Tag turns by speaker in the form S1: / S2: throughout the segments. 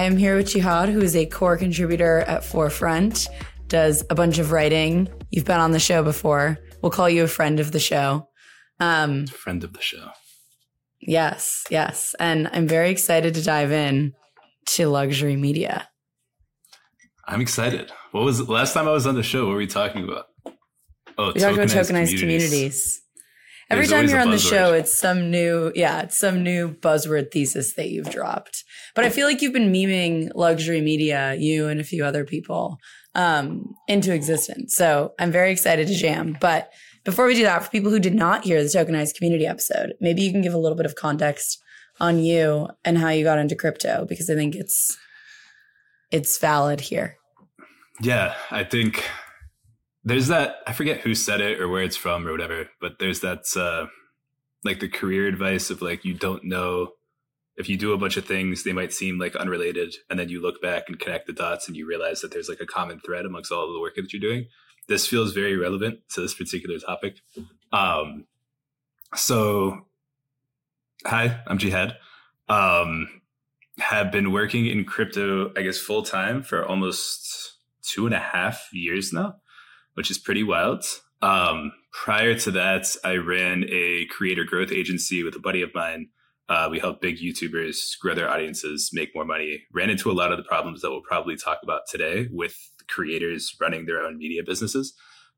S1: I am here with Jihad, who is a core contributor at Forefront, does a bunch of writing. You've been on the show before. We'll call you a friend of the show.
S2: Um, friend of the show.
S1: Yes, yes. And I'm very excited to dive in to luxury media.
S2: I'm excited. What was last time I was on the show? What were we talking about?
S1: Oh, we talked about tokenized communities. communities. Every There's time you're on the show, it's some new, yeah, it's some new buzzword thesis that you've dropped. But I feel like you've been memeing luxury media, you and a few other people, um, into existence. So I'm very excited to jam. But before we do that, for people who did not hear the tokenized community episode, maybe you can give a little bit of context on you and how you got into crypto because I think it's it's valid here.
S2: Yeah, I think there's that I forget who said it or where it's from or whatever, but there's that uh like the career advice of like you don't know if you do a bunch of things they might seem like unrelated and then you look back and connect the dots and you realize that there's like a common thread amongst all of the work that you're doing. This feels very relevant to this particular topic. Um so hi i'm jihad. Um have been working in crypto i guess full time for almost two and a half years now which is pretty wild. Um, prior to that, I ran a creator growth agency with a buddy of mine. Uh, we help big YouTubers grow their audiences, make more money. Ran into a lot of the problems that we'll probably talk about today with creators running their own media businesses.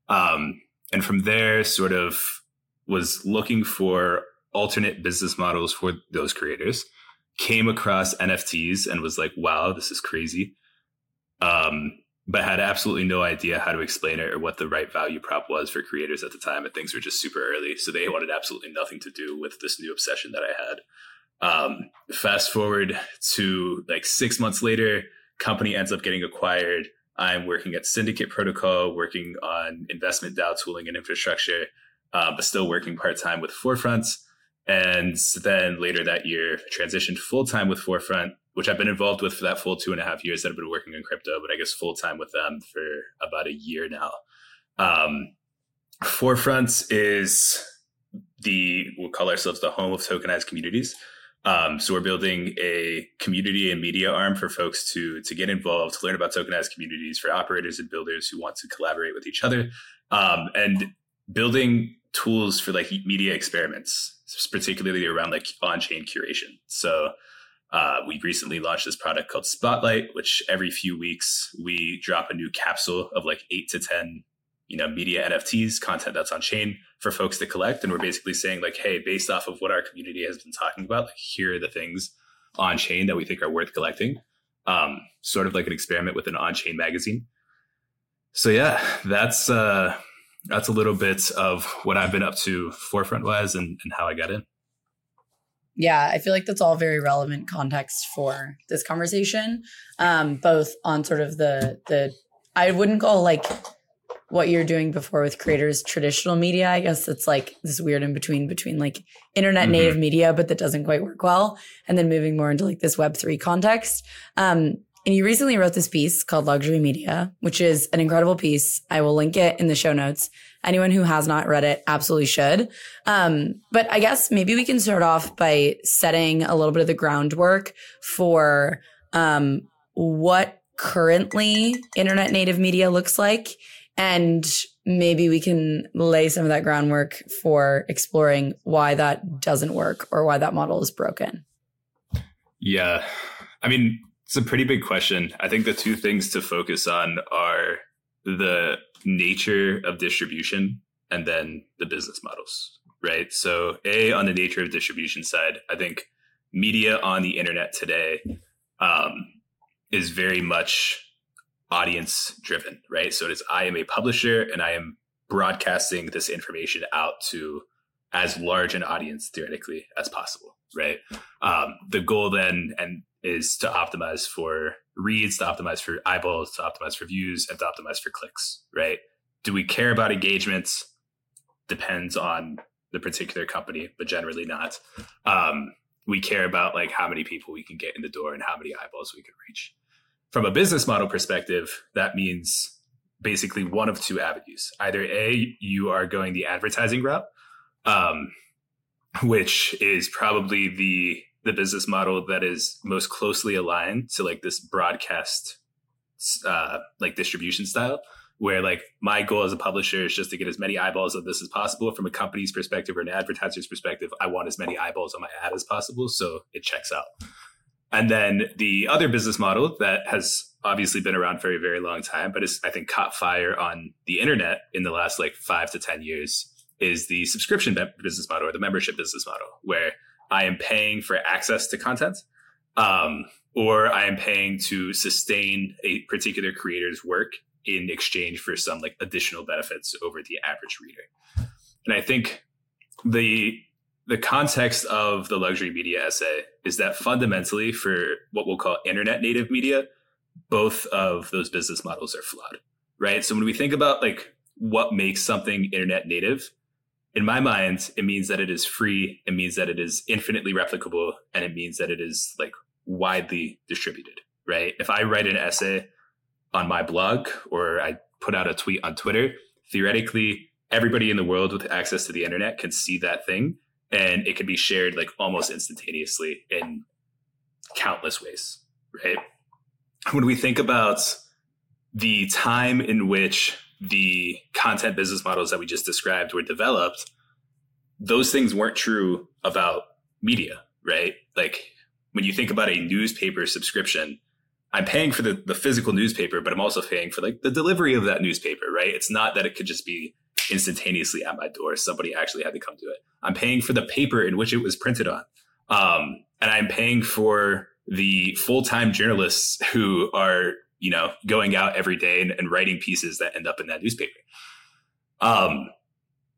S2: Um, and from there, sort of was looking for alternate business models for those creators. Came across NFTs and was like, wow, this is crazy. Um, but had absolutely no idea how to explain it or what the right value prop was for creators at the time. And things were just super early. So they wanted absolutely nothing to do with this new obsession that I had. Um, fast forward to like six months later, company ends up getting acquired. I'm working at Syndicate Protocol, working on investment DAO tooling and infrastructure, uh, but still working part time with Forefront. And then later that year, transitioned full time with Forefront, which I've been involved with for that full two and a half years that I've been working in crypto, but I guess full time with them for about a year now. Um, Forefront is the, we'll call ourselves the home of tokenized communities. Um, so we're building a community and media arm for folks to to get involved, to learn about tokenized communities for operators and builders who want to collaborate with each other, um, and building tools for like media experiments, particularly around like on-chain curation. So uh, we recently launched this product called Spotlight, which every few weeks we drop a new capsule of like eight to 10, you know, media NFTs, content that's on chain for folks to collect. And we're basically saying like, hey, based off of what our community has been talking about, like here are the things on chain that we think are worth collecting. Um, sort of like an experiment with an on chain magazine. So yeah, that's uh, that's a little bit of what I've been up to forefront wise and, and how I got in
S1: yeah, I feel like that's all very relevant context for this conversation. Um, both on sort of the the I wouldn't call like what you're doing before with creators traditional media. I guess it's like this weird in between between like internet mm-hmm. native media, but that doesn't quite work well, and then moving more into like this Web three context. Um, and you recently wrote this piece called Luxury Media, which is an incredible piece. I will link it in the show notes. Anyone who has not read it absolutely should. Um, but I guess maybe we can start off by setting a little bit of the groundwork for um, what currently internet native media looks like. And maybe we can lay some of that groundwork for exploring why that doesn't work or why that model is broken.
S2: Yeah. I mean, it's a pretty big question. I think the two things to focus on are the nature of distribution and then the business models, right? So, A, on the nature of distribution side, I think media on the internet today um, is very much audience driven, right? So, it is I am a publisher and I am broadcasting this information out to as large an audience theoretically as possible, right? Um, the goal then, and is to optimize for reads, to optimize for eyeballs, to optimize for views, and to optimize for clicks, right? Do we care about engagements? Depends on the particular company, but generally not. Um, we care about like how many people we can get in the door and how many eyeballs we can reach. From a business model perspective, that means basically one of two avenues. Either A, you are going the advertising route, um, which is probably the the business model that is most closely aligned to like this broadcast uh, like distribution style where like my goal as a publisher is just to get as many eyeballs of this as possible. From a company's perspective or an advertiser's perspective i want as many eyeballs on my ad as possible so it checks out. And then the other business model that has obviously been around for a very long time but is i think caught fire on the internet in the last like five to ten years is the subscription business model or the membership business model where i am paying for access to content um, or I am paying to sustain a particular creator's work in exchange for some like additional benefits over the average reader. And I think the the context of the luxury media essay is that fundamentally for what we'll call internet native media, both of those business models are flawed. Right? So when we think about like what makes something internet native, in my mind, it means that it is free, it means that it is infinitely replicable, and it means that it is like widely distributed, right? If I write an essay on my blog or I put out a tweet on Twitter, theoretically, everybody in the world with access to the internet can see that thing and it can be shared like almost instantaneously in countless ways, right? When we think about the time in which the content business models that we just described were developed, those things weren't true about media, right? Like when you think about a newspaper subscription, I'm paying for the, the physical newspaper, but I'm also paying for like the delivery of that newspaper, right? It's not that it could just be instantaneously at my door. Somebody actually had to come to it. I'm paying for the paper in which it was printed on. Um, and I'm paying for the full-time journalists who are, you know, going out every day and, and writing pieces that end up in that newspaper. Um,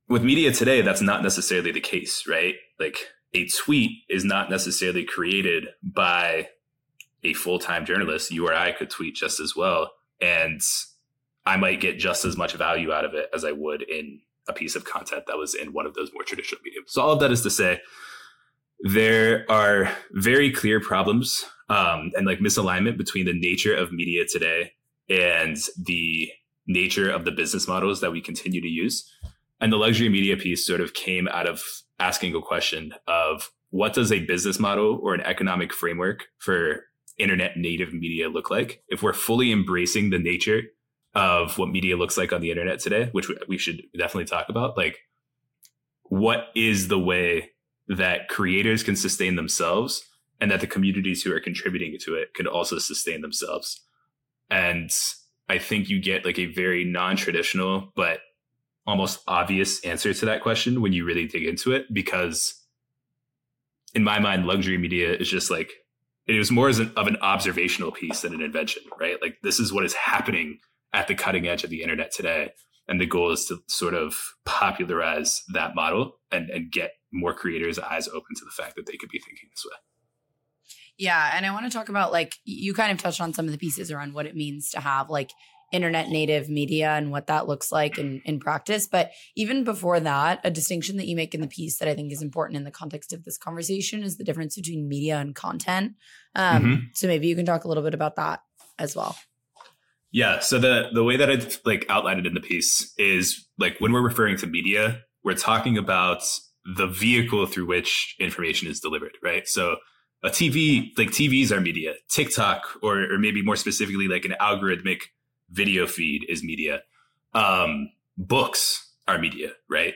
S2: with media today, that's not necessarily the case, right? Like a tweet is not necessarily created by a full-time journalist you or i could tweet just as well and i might get just as much value out of it as i would in a piece of content that was in one of those more traditional mediums so all of that is to say there are very clear problems um, and like misalignment between the nature of media today and the nature of the business models that we continue to use. And the luxury media piece sort of came out of asking a question of what does a business model or an economic framework for internet native media look like? If we're fully embracing the nature of what media looks like on the internet today which we should definitely talk about like what is the way that creators can sustain themselves and that the communities who are contributing to it can also sustain themselves. And i think you get like a very non-traditional but almost obvious answer to that question when you really dig into it because in my mind luxury media is just like it was more as an, of an observational piece than an invention right? Like this is what is happening at the cutting edge of the internet today and the goal is to sort of popularize that model and, and get more creators eyes open to the fact that they could be thinking this way
S1: yeah and i want to talk about like you kind of touched on some of the pieces around what it means to have like internet native media and what that looks like in, in practice. But even before that, a distinction that you make in the piece that I think is important in the context of this conversation is the difference between media and content. Um, mm-hmm. So maybe you can talk a little bit about that as well.
S2: Yeah. So the the way that I like outlined it in the piece is like when we're referring to media, we're talking about the vehicle through which information is delivered, right? So a TV, like TVs are media, TikTok, or, or maybe more specifically, like an algorithmic video feed is media. Um, books are media, right?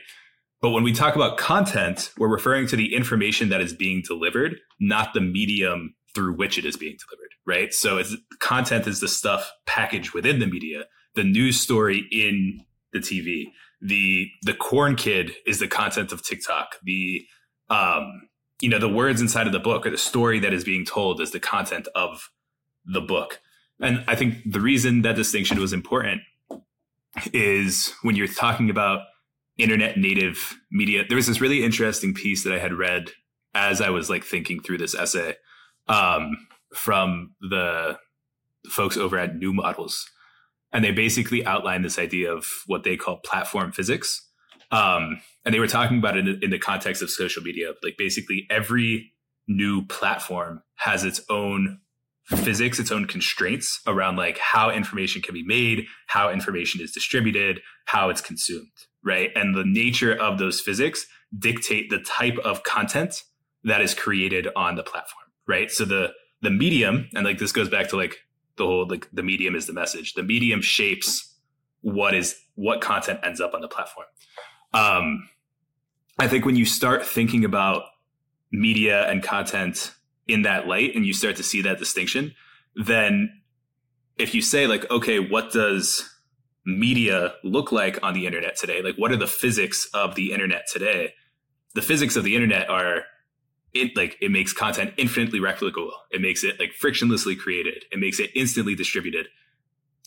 S2: But when we talk about content, we're referring to the information that is being delivered, not the medium through which it is being delivered, right? So it's content is the stuff packaged within the media, the news story in the TV, the the corn kid is the content of TikTok, the um, you know, the words inside of the book or the story that is being told is the content of the book. And I think the reason that distinction was important is when you're talking about internet native media, there was this really interesting piece that I had read as I was like thinking through this essay um, from the folks over at New Models. And they basically outlined this idea of what they call platform physics. Um, and they were talking about it in, in the context of social media. Like basically every new platform has its own physics, its own constraints around like how information can be made, how information is distributed, how it's consumed, right? And the nature of those physics dictate the type of content that is created on the platform, right? So the the medium, and like this goes back to like the whole like the medium is the message. The medium shapes what is what content ends up on the platform. Um, I think when you start thinking about media and content in that light, and you start to see that distinction, then if you say like, okay, what does media look like on the internet today? Like, what are the physics of the internet today? The physics of the internet are it like it makes content infinitely replicable. It makes it like frictionlessly created. It makes it instantly distributed.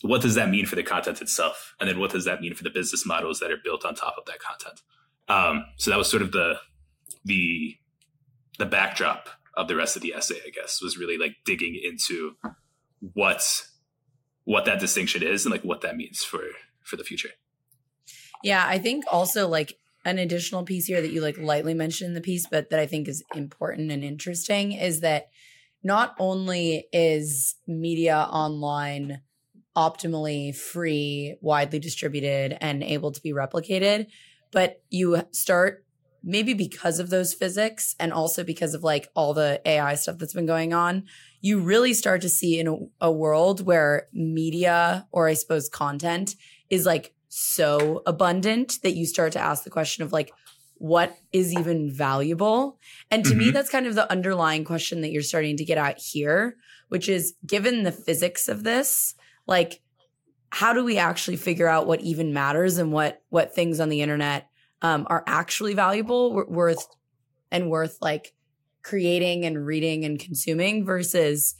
S2: What does that mean for the content itself? And then what does that mean for the business models that are built on top of that content? Um, so that was sort of the the the backdrop of the rest of the essay, I guess, was really like digging into what what that distinction is and like what that means for for the future.
S1: Yeah, I think also like an additional piece here that you like lightly mentioned in the piece, but that I think is important and interesting is that not only is media online optimally free, widely distributed, and able to be replicated, but you start maybe because of those physics and also because of like all the AI stuff that's been going on, you really start to see in a, a world where media or I suppose content is like so abundant that you start to ask the question of like, what is even valuable? And to mm-hmm. me, that's kind of the underlying question that you're starting to get at here, which is given the physics of this, like, how do we actually figure out what even matters and what what things on the internet um, are actually valuable, worth and worth like creating and reading and consuming versus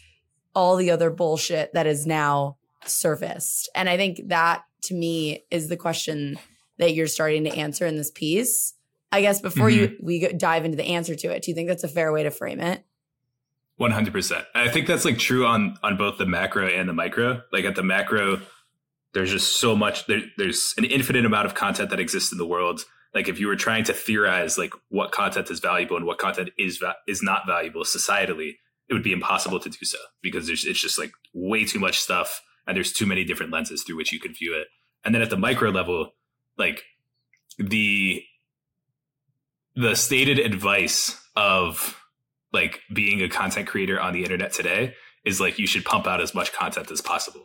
S1: all the other bullshit that is now surfaced. And I think that to me is the question that you're starting to answer in this piece. I guess before mm-hmm. you we dive into the answer to it, do you think that's a fair way to frame it?
S2: 100%. I think that's like true on on both the macro and the micro. Like at the macro there's just so much there, there's an infinite amount of content that exists in the world. Like if you were trying to theorize like what content is valuable and what content is va- is not valuable societally, it would be impossible to do so because there's it's just like way too much stuff and there's too many different lenses through which you can view it. And then at the micro level, like the the stated advice of like being a content creator on the internet today is like you should pump out as much content as possible.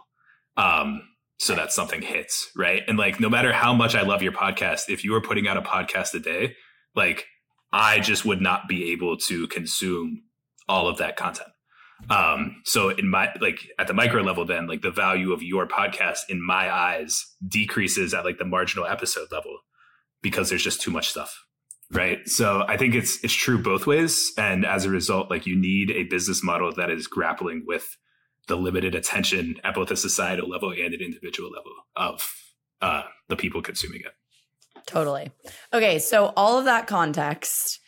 S2: Um, so that something hits, right? And like no matter how much I love your podcast, if you were putting out a podcast a day, like I just would not be able to consume all of that content. Um, so in my like at the micro level, then like the value of your podcast in my eyes decreases at like the marginal episode level because there's just too much stuff. Right. So I think it's it's true both ways. And as a result, like you need a business model that is grappling with the limited attention at both a societal level and an individual level of uh, the people consuming it.
S1: Totally. Okay, so all of that context,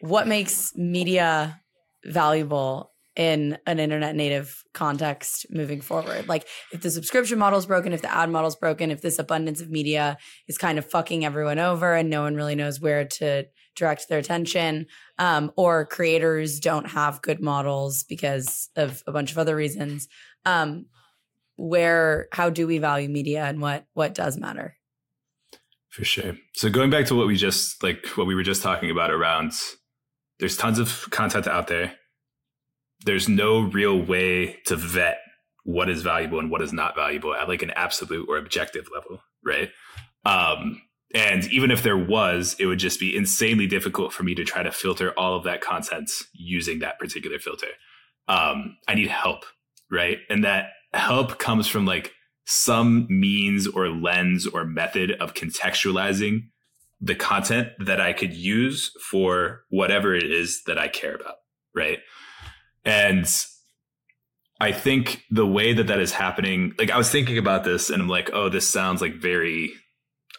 S1: what makes media valuable in an internet native context moving forward. Like if the subscription model is broken, if the ad model is broken, if this abundance of media is kind of fucking everyone over and no one really knows where to direct their attention, um, or creators don't have good models because of a bunch of other reasons. Um, where how do we value media and what what does matter?
S2: For sure. So going back to what we just like what we were just talking about around there's tons of content out there there's no real way to vet what is valuable and what is not valuable at like an absolute or objective level, right? Um, and even if there was, it would just be insanely difficult for me to try to filter all of that content using that particular filter. Um, I need help, right? And that help comes from like some means or lens or method of contextualizing the content that I could use for whatever it is that I care about, right? And I think the way that that is happening, like I was thinking about this and I'm like, oh, this sounds like very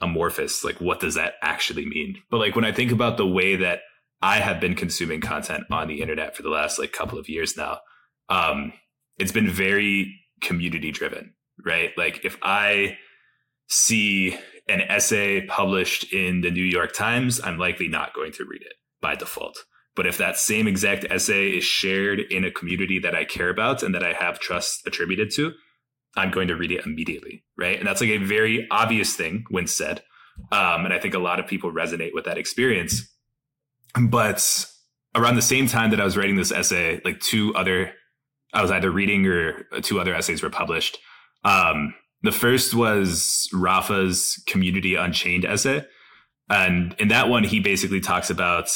S2: amorphous. Like, what does that actually mean? But like when I think about the way that I have been consuming content on the internet for the last like couple of years now, um, it's been very community driven, right? Like if I see an essay published in the New York Times, I'm likely not going to read it by default. But if that same exact essay is shared in a community that I care about and that I have trust attributed to, I'm going to read it immediately. Right. And that's like a very obvious thing when said. Um, and I think a lot of people resonate with that experience. But around the same time that I was writing this essay, like two other, I was either reading or two other essays were published. Um, the first was Rafa's Community Unchained essay. And in that one, he basically talks about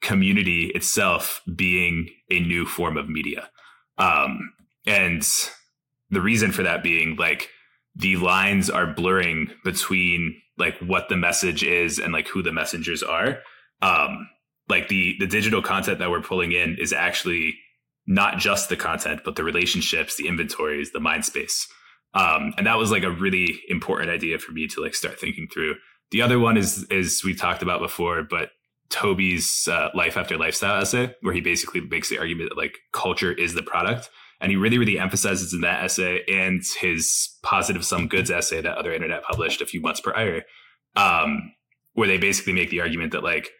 S2: community itself being a new form of media. Um, and the reason for that being like the lines are blurring between like what the message is and like who the messengers are. Um, like the the digital content that we're pulling in is actually not just the content, but the relationships, the inventories, the mind space. Um, and that was like a really important idea for me to like start thinking through. The other one is is we talked about before, but Toby's uh, life after lifestyle essay, where he basically makes the argument that like culture is the product, and he really really emphasizes in that essay and his positive sum goods essay that other internet published a few months prior, um, where they basically make the argument that like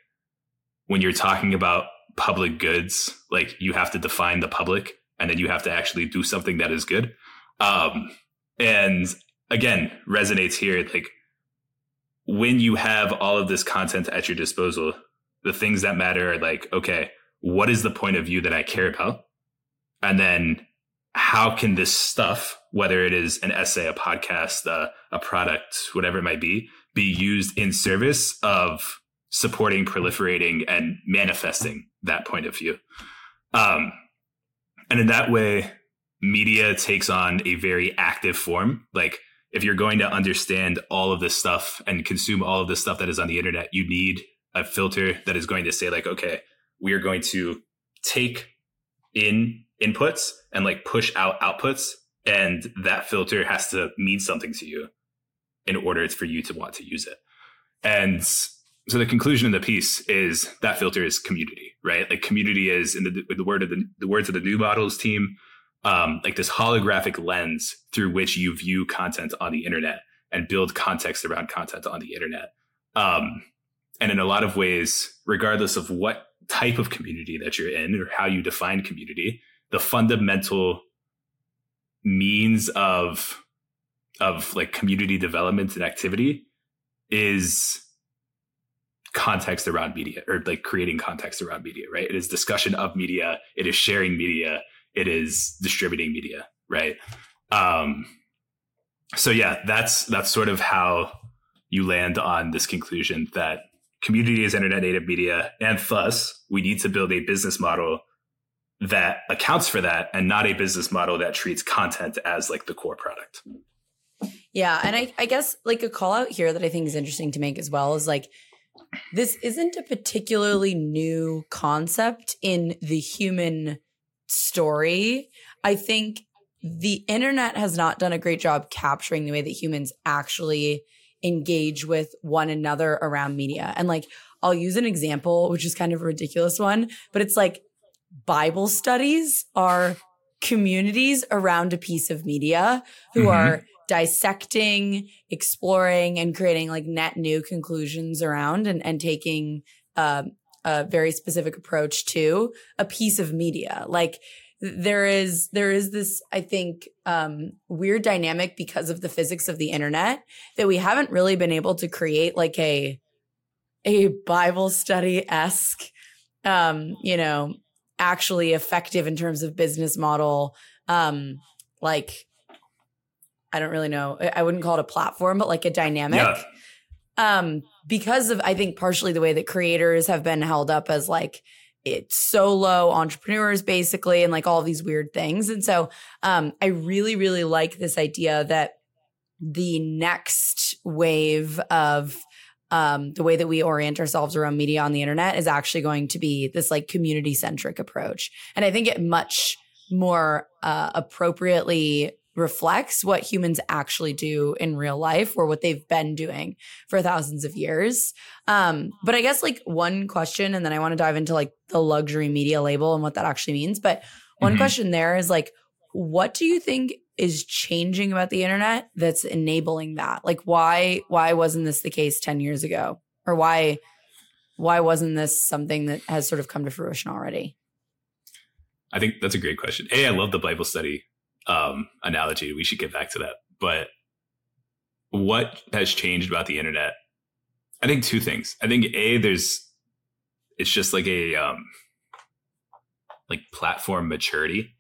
S2: when you're talking about public goods, like you have to define the public, and then you have to actually do something that is good. Um, and again, resonates here like when you have all of this content at your disposal, the things that matter are like, okay, what is the point of view that I care about? And then how can this stuff, whether it is an essay, a podcast, uh, a product, whatever it might be, be used in service of supporting, proliferating, and manifesting that point of view? Um, and in that way, media takes on a very active form. Like if you're going to understand all of this stuff and consume all of this stuff that is on the internet, you need a filter that is going to say like, okay, we are going to take in inputs and like push out outputs. And that filter has to mean something to you in order for you to want to use it. And so the conclusion of the piece is that filter is community, right? Like community is in the, the word of the, the words of the new models team, um, like this holographic lens through which you view content on the internet and build context around content on the internet. Um, and in a lot of ways, regardless of what type of community that you're in or how you define community, the fundamental means of of like community development and activity is context around media or like creating context around media, right? It is discussion of media, it is sharing media, it is distributing media, right? Um, so yeah, that's that's sort of how you land on this conclusion that community is internet native media, and thus we need to build a business model that accounts for that, and not a business model that treats content as like the core product.
S1: Yeah, and I, I guess like a call out here that I think is interesting to make as well is like this isn't a particularly new concept in the human story. I think the internet has not done a great job capturing the way that humans actually engage with one another around media. And like, I'll use an example, which is kind of a ridiculous one, but it's like Bible studies are communities around a piece of media who mm-hmm. are dissecting, exploring, and creating like net new conclusions around and, and taking um, a very specific approach to a piece of media. Like there is there is this I think um, weird dynamic because of the physics of the internet that we haven't really been able to create like a a Bible study esque, um, you know, actually effective in terms of business model. Um, like I don't really know. I wouldn't call it a platform, but like a dynamic. Yeah um, because of I think partially the way that creators have been held up as like solo entrepreneurs basically and like all these weird things. And so um, I really, really like this idea that the next wave of um, the way that we orient ourselves around media on the internet is actually going to be this like community centric approach. And I think it much more uh, appropriately reflects what humans actually do in real life or what they've been doing for thousands of years. Um, but I guess like one question, and then I want to dive into like the luxury media label and what that actually means. But one mm-hmm. question there is like, what do you think is changing about the internet that's enabling that? Like why why wasn't this the case 10 years ago? Or why why wasn't this something that has sort of come to fruition already?
S2: I think that's a great question. A, I love the Bible study um, analogy. We should get back to that. But what has changed about the internet? I think two things. I think a there's it's just like a um, like platform maturity.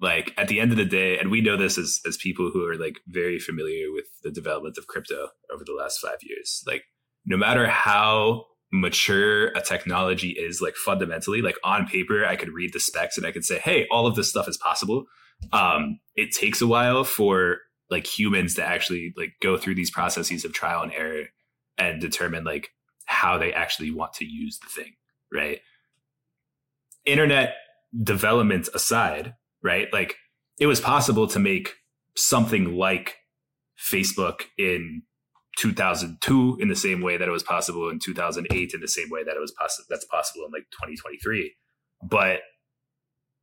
S2: Like at the end of the day, and we know this as as people who are like very familiar with the development of crypto over the last five years. Like no matter how mature a technology is like fundamentally like on paper i could read the specs and i could say hey all of this stuff is possible um it takes a while for like humans to actually like go through these processes of trial and error and determine like how they actually want to use the thing right? Internet development aside right like it was possible to make something like facebook in 2002 in the same way that it was possible in 2008 in the same way that it was possible that's possible in like 2023 but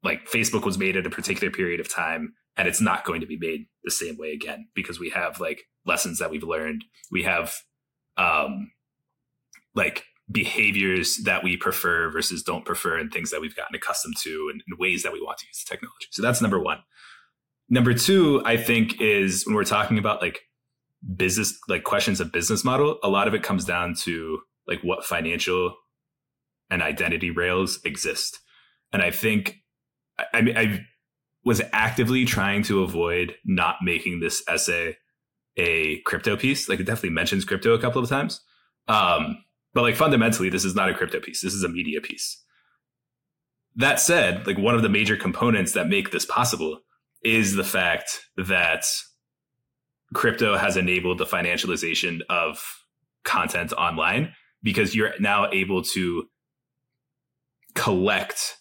S2: like facebook was made at a particular period of time and it's not going to be made the same way again because we have like lessons that we've learned. We have um like behaviors that we prefer versus don't prefer and things that we've gotten accustomed to and, and ways that we want to use the technology. So that's number one. Number two i think is when we're talking about like business like questions of business model a lot of it comes down to like what financial and identity rails exist. And i think i mean i was actively trying to avoid not making this essay a crypto piece. Like it definitely mentions crypto a couple of times. Um but like fundamentally this is not a crypto piece. This is a media piece. That said like one of the major components that make this possible is the fact that crypto has enabled the financialization of content online because you're now able to collect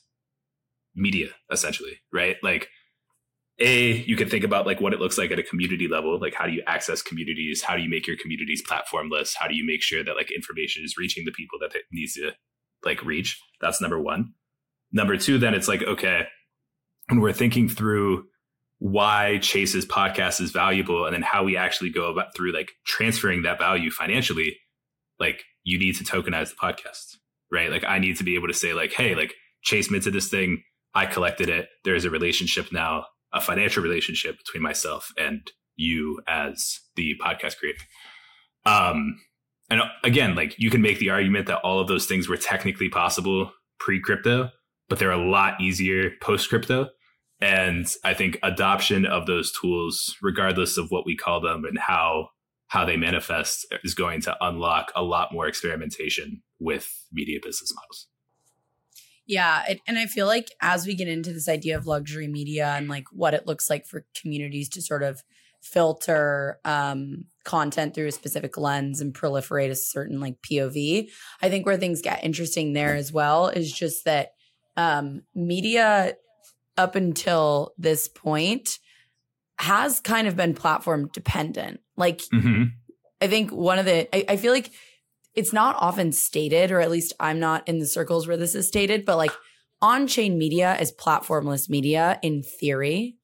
S2: media essentially, right? Like a you can think about like what it looks like at a community level like how do you access communities how do you make your communities platformless how do you make sure that like information is reaching the people that it needs to like reach that's number one number two then it's like okay when we're thinking through why Chase's podcast is valuable and then how we actually go about through like transferring that value financially, like you need to tokenize the podcast, right? Like I need to be able to say like, hey, like Chase minted this thing, I collected it. There's a relationship now, a financial relationship between myself and you as the podcast creator. Um, and again, like you can make the argument that all of those things were technically possible pre crypto, but they're a lot easier post crypto and i think adoption of those tools regardless of what we call them and how how they manifest is going to unlock a lot more experimentation with media business models
S1: yeah it, and i feel like as we get into this idea of luxury media and like what it looks like for communities to sort of filter um, content through a specific lens and proliferate a certain like pov i think where things get interesting there as well is just that um, media up until this point has kind of been platform dependent. Like, mm-hmm. I think one of the, I, I, feel like it's not often stated, or at least I'm not in the circles where this is stated, but like on chain media is platformless media in theory.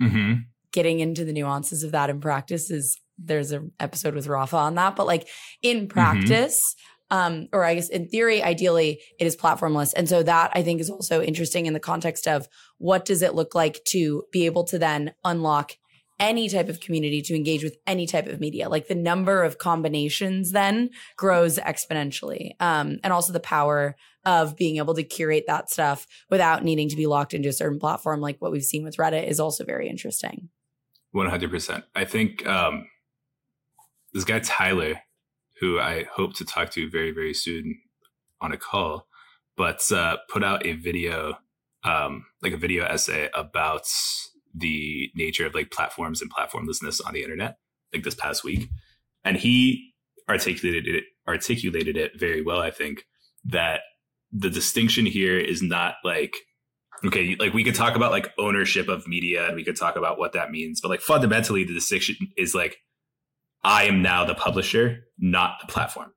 S1: Mm-hmm. Getting into the nuances of that in practice is there's an episode with Rafa on that, but like in mm-hmm. practice, mm-hmm um, or I guess in theory, ideally, it is platformless. And so that I think is also interesting in the context of what does it look like to be able to then unlock any type of community to engage with any type of media. Like the number of combinations then grows exponentially. Um, and also the power of being able to curate that stuff without needing to be locked into a certain platform, like what we've seen with Reddit, is also very interesting.
S2: 100%. I think um, this guy, Tyler, who I hope to talk to very, very soon on a call, but uh, put out a video, um, like a video essay about the nature of like platforms and platformlessness on the internet, like this past week. And he articulated it, articulated it very well, I think, that the distinction here is not like okay like we could talk about like ownership of media and we could talk about what that means but like fundamentally the distinction is like I am now the publisher, not the platform.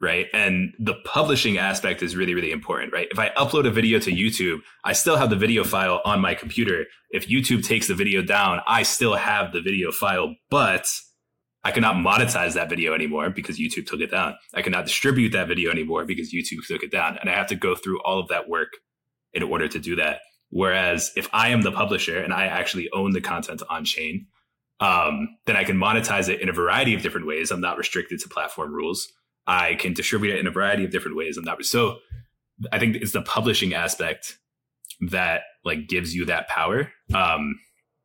S2: Right. And the publishing aspect is really, really important, right? If I upload a video to YouTube, I still have the video file on my computer. If YouTube takes the video down, I still have the video file, but I cannot monetize that video anymore because YouTube took it down. I cannot distribute that video anymore because YouTube took it down. And I have to go through all of that work in order to do that. Whereas if I am the publisher and I actually own the content on chain, um, then I can monetize it in a variety of different ways. I'm not restricted to platform rules. I can distribute it in a variety of different ways. and that not so. I think it's the publishing aspect that like gives you that power. Um,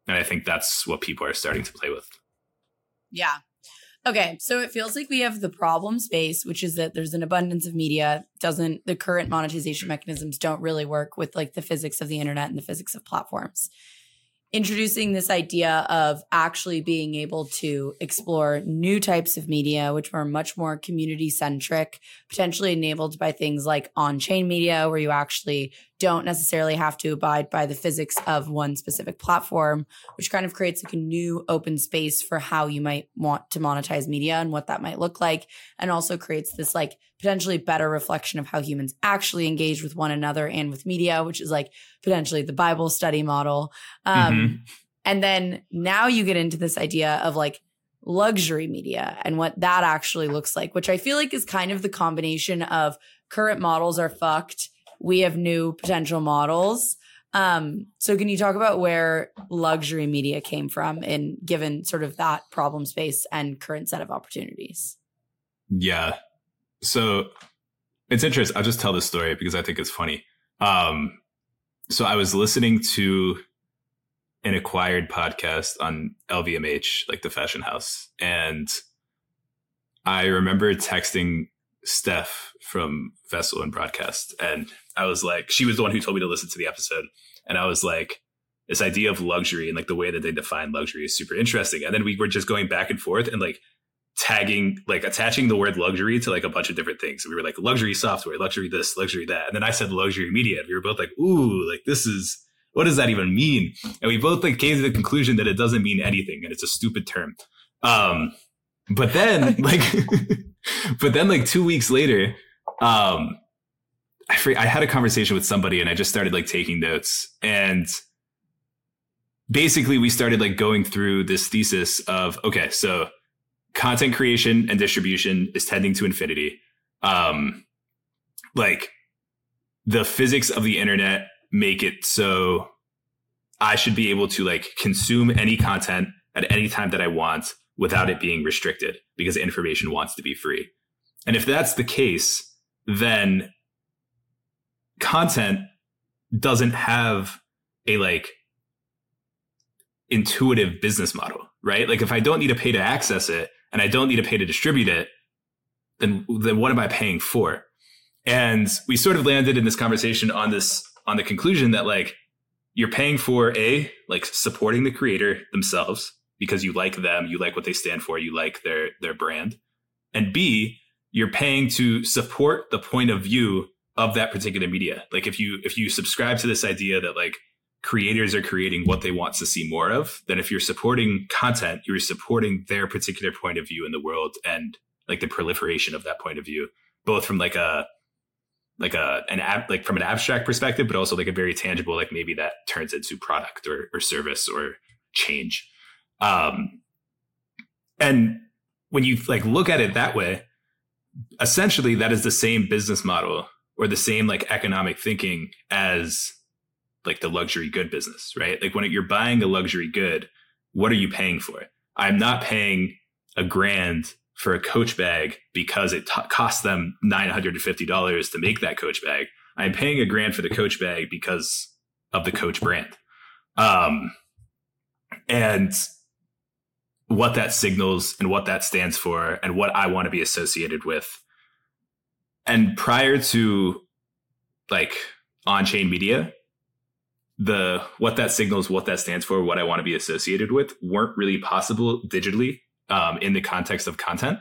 S2: and I think that's what people are starting to play with.
S1: Yeah. Okay, so it feels like we have the problem space, which is that there's an abundance of media. Doesn't the current monetization mechanisms don't really work with like the physics of the internet and the physics of platforms introducing this idea of actually being able to explore new types of media, which are much more community centric, potentially enabled by things like on chain media, where you actually don't necessarily have to abide by the physics of one specific platform, which kind of creates like a new open space for how you might want to monetize media and what that might look like. And also creates this like potentially better reflection of how humans actually engage with one another and with media, which is like potentially the Bible study model. Um, mm-hmm. And then now you get into this idea of like luxury media and what that actually looks like, which I feel like is kind of the combination of current models are fucked we have new potential models. Um, so can you talk about where luxury media came from and given sort of that problem space and current set of opportunities?
S2: Yeah. So it's interesting. I'll just tell this story because I think it's funny. Um, so I was listening to an acquired podcast on LVMH, like the fashion house. And I remember texting Steph from Vessel and Broadcast. And I was like, she was the one who told me to listen to the episode. And I was like, this idea of luxury and like the way that they define luxury is super interesting. And then we were just going back and forth and like tagging, like attaching the word luxury to like a bunch of different things. And we were like luxury software, luxury this, luxury that. And then I said luxury media. And we were both like, ooh, like this is, what does that even mean? And we both like came to the conclusion that it doesn't mean anything and it's a stupid term. Um, but then like, but then like two weeks later, um, I, free- I had a conversation with somebody and I just started like taking notes. And basically we started like going through this thesis of okay so content creation and distribution is tending to infinity. Um like the physics of the internet make it so i should be able to like consume any content at any time that i want without it being restricted because information wants to be free and if that's the case then content doesn't have a like intuitive business model, right? Like if I don't need to pay to access it and I don't need to pay to distribute it, then then what am I paying for? And we sort of landed in this conversation on this on the conclusion that like you're paying for a like supporting the creator themselves because you like them, you like what they stand for, you like their their brand. And B, you're paying to support the point of view of that particular media. Like if you if you subscribe to this idea that like creators are creating what they want to see more of, then if you're supporting content, you're supporting their particular point of view in the world and like the proliferation of that point of view, both from like a like a an app like from an abstract perspective, but also like a very tangible, like maybe that turns into product or or service or change. Um and when you like look at it that way, essentially that is the same business model or the same like economic thinking as like the luxury good business, right? Like when you're buying a luxury good, what are you paying for? I'm not paying a grand for a coach bag because it t- costs them $950 to make that coach bag. I'm paying a grand for the coach bag because of the coach brand. Um, and what that signals and what that stands for and what I want to be associated with. And prior to like on chain media, the what that signals, what that stands for, what I want to be associated with weren't really possible digitally um, in the context of content.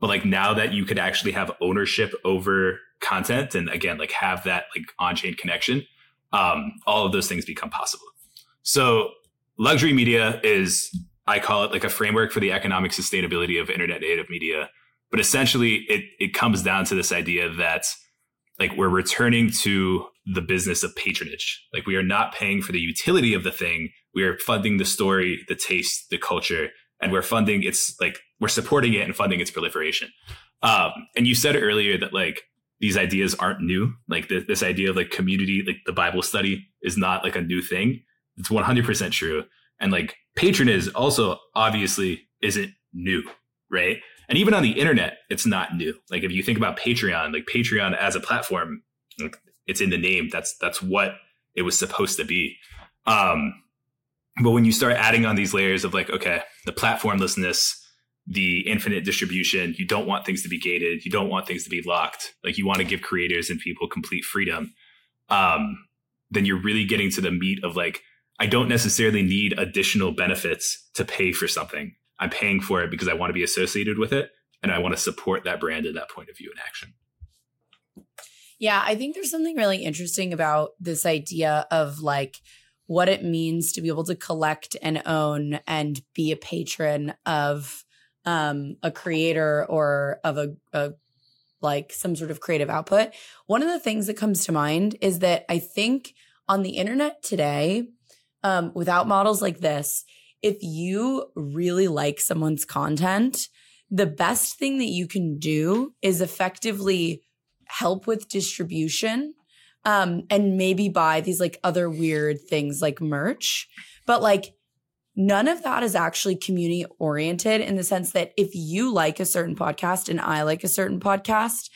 S2: But like now that you could actually have ownership over content and again, like have that like on chain connection, um, all of those things become possible. So luxury media is I call it like a framework for the economic sustainability of internet native media. But essentially, it it comes down to this idea that like we're returning to the business of patronage. Like we are not paying for the utility of the thing. We are funding the story, the taste, the culture, and we're funding its like we're supporting it and funding its proliferation. Um, and you said earlier that like these ideas aren't new. Like th- this idea of like community, like the Bible study is not like a new thing. It's 100% true. And like patronage also obviously isn't new, right? And even on the internet, it's not new. Like if you think about Patreon, like Patreon as a platform, like it's in the name. That's that's what it was supposed to be. Um, but when you start adding on these layers of like, okay, the platformlessness, the infinite distribution, you don't want things to be gated, you don't want things to be locked. Like you want to give creators and people complete freedom. Um, then you're really getting to the meat of like, I don't necessarily need additional benefits to pay for something. I'm paying for it because I want to be associated with it and I want to support that brand and that point of view in action.
S1: Yeah, I think there's something really interesting about this idea of like what it means to be able to collect and own and be a patron of um, a creator or of a, a like some sort of creative output. One of the things that comes to mind is that I think on the internet today, um, without models like this, if you really like someone's content, the best thing that you can do is effectively help with distribution um, and maybe buy these like other weird things like merch. But like none of that is actually community oriented in the sense that if you like a certain podcast and I like a certain podcast,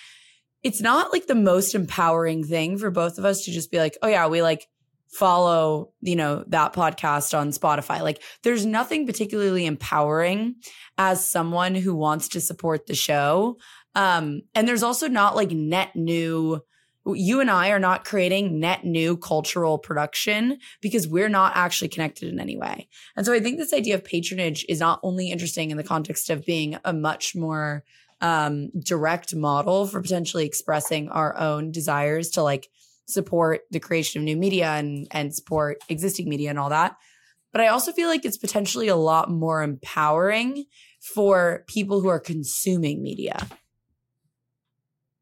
S1: it's not like the most empowering thing for both of us to just be like, oh yeah, we like follow, you know, that podcast on Spotify. Like there's nothing particularly empowering as someone who wants to support the show. Um, and there's also not like net new you and I are not creating net new cultural production because we're not actually connected in any way. And so I think this idea of patronage is not only interesting in the context of being a much more um, direct model for potentially expressing our own desires to like support the creation of new media and and support existing media and all that. But I also feel like it's potentially a lot more empowering for people who are consuming media.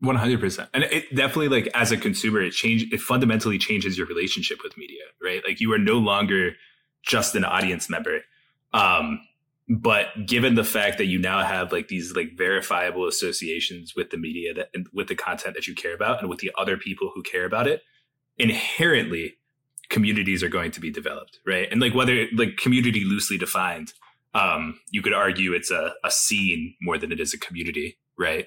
S2: One hundred percent, and it definitely like as a consumer, it change it fundamentally changes your relationship with media, right? Like you are no longer just an audience member. Um, but given the fact that you now have like these like verifiable associations with the media that with the content that you care about and with the other people who care about it, inherently communities are going to be developed, right? And like whether like community loosely defined, um, you could argue it's a, a scene more than it is a community, right?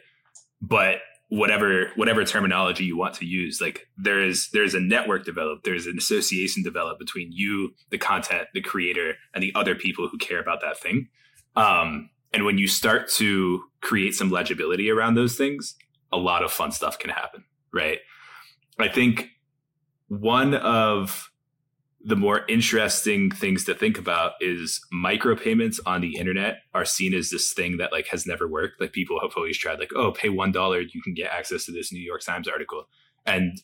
S2: But whatever whatever terminology you want to use like there is there's a network developed there's an association developed between you the content the creator and the other people who care about that thing. Um, and when you start to create some legibility around those things a lot of fun stuff can happen right? I think one of the more interesting things to think about is micropayments on the internet are seen as this thing that like has never worked. Like people have always tried, like, oh, pay one dollar, you can get access to this New York Times article, and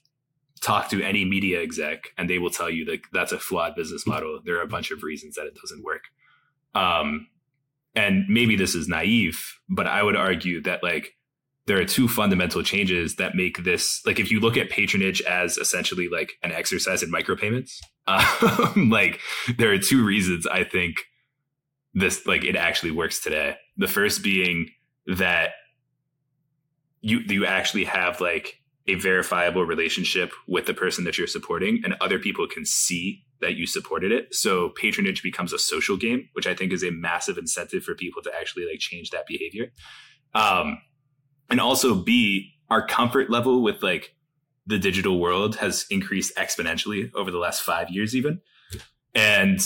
S2: talk to any media exec, and they will tell you like that's a flawed business model. There are a bunch of reasons that it doesn't work. Um, and maybe this is naive, but I would argue that like there are two fundamental changes that make this like if you look at patronage as essentially like an exercise in micropayments um, like there are two reasons i think this like it actually works today. The first being that you you actually have like a verifiable relationship with the person that you're supporting and other people can see that you supported it. So patronage becomes a social game which i think is a massive incentive for people to actually like change that behavior. Um and also b our comfort level with like the digital world has increased exponentially over the last five years even. And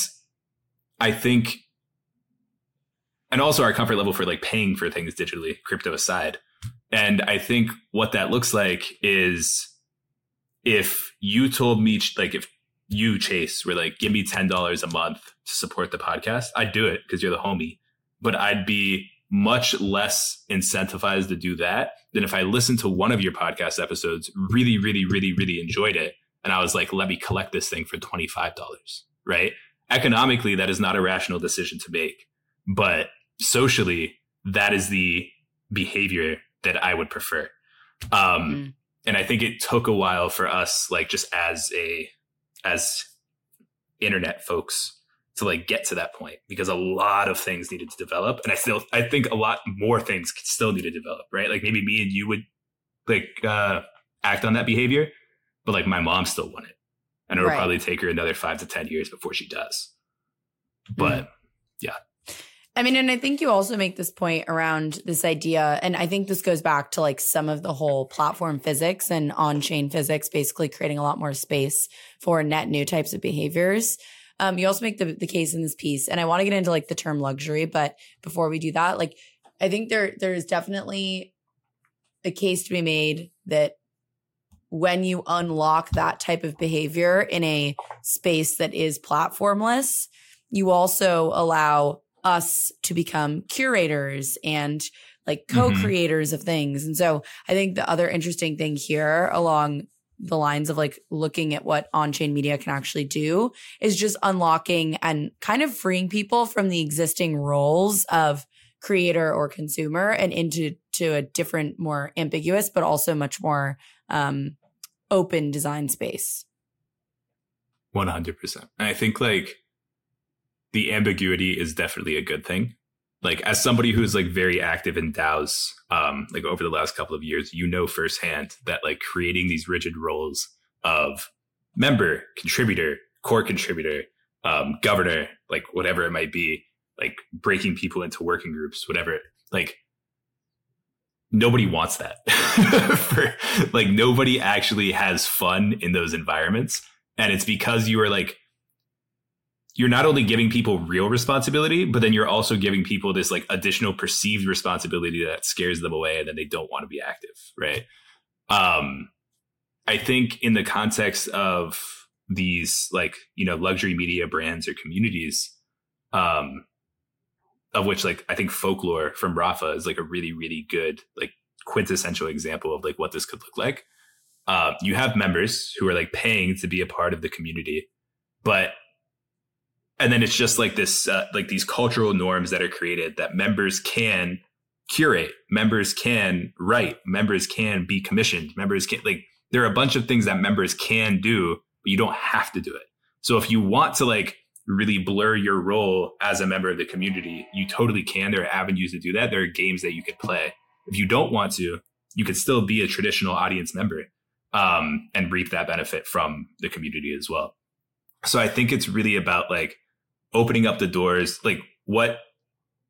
S2: i think and also our comfort level for like paying for things digitally crypto aside. And i think what that looks like is if you told me like if you chase were like give me $10 a month to support the podcast i'd do it because you're the homie. But i'd be much less incentivized to do that than if I listened to one of your podcast episodes, really, really, really, really enjoyed it. And I was like, let me collect this thing for $25, right? Economically, that is not a rational decision to make. But socially, that is the behavior that I would prefer. Um, mm-hmm. And I think it took a while for us, like just as a, as internet folks to like get to that point because a lot of things needed to develop and i still i think a lot more things still need to develop right like maybe me and you would like uh act on that behavior but like my mom still want it and it'll right. probably take her another five to ten years before she does but mm. yeah
S1: I mean, and I think you also make this point around this idea, and I think this goes back to like some of the whole platform physics and on chain physics, basically creating a lot more space for net new types of behaviors. Um, you also make the, the case in this piece, and I want to get into like the term luxury, but before we do that, like I think there there is definitely a case to be made that when you unlock that type of behavior in a space that is platformless, you also allow us to become curators and like mm-hmm. co-creators mm-hmm. of things. And so I think the other interesting thing here along the lines of like looking at what on-chain media can actually do is just unlocking and kind of freeing people from the existing roles of creator or consumer and into to a different more ambiguous but also much more um open design space
S2: 100% and i think like the ambiguity is definitely a good thing. Like as somebody who's like very active in DAOs, um, like over the last couple of years, you know firsthand that like creating these rigid roles of member, contributor, core contributor, um, governor, like whatever it might be, like breaking people into working groups, whatever, like nobody wants that. For, like nobody actually has fun in those environments. And it's because you are like you're not only giving people real responsibility, but then you're also giving people this like additional perceived responsibility that scares them away and then they don't want to be active, right? Um, I think in the context of these like you know luxury media brands or communities, um, of which like I think folklore from Rafa is like a really really good like quintessential example of like what this could look like. Uh, you have members who are like paying to be a part of the community, but and then it's just like this uh, like these cultural norms that are created that members can curate members can write members can be commissioned members can like there are a bunch of things that members can do but you don't have to do it. So if you want to like really blur your role as a member of the community you totally can. There are avenues to do that. There are games that you could play. If you don't want to you could still be a traditional audience member um, and reap that benefit from the community as well. So i think it's really about like opening up the doors, like what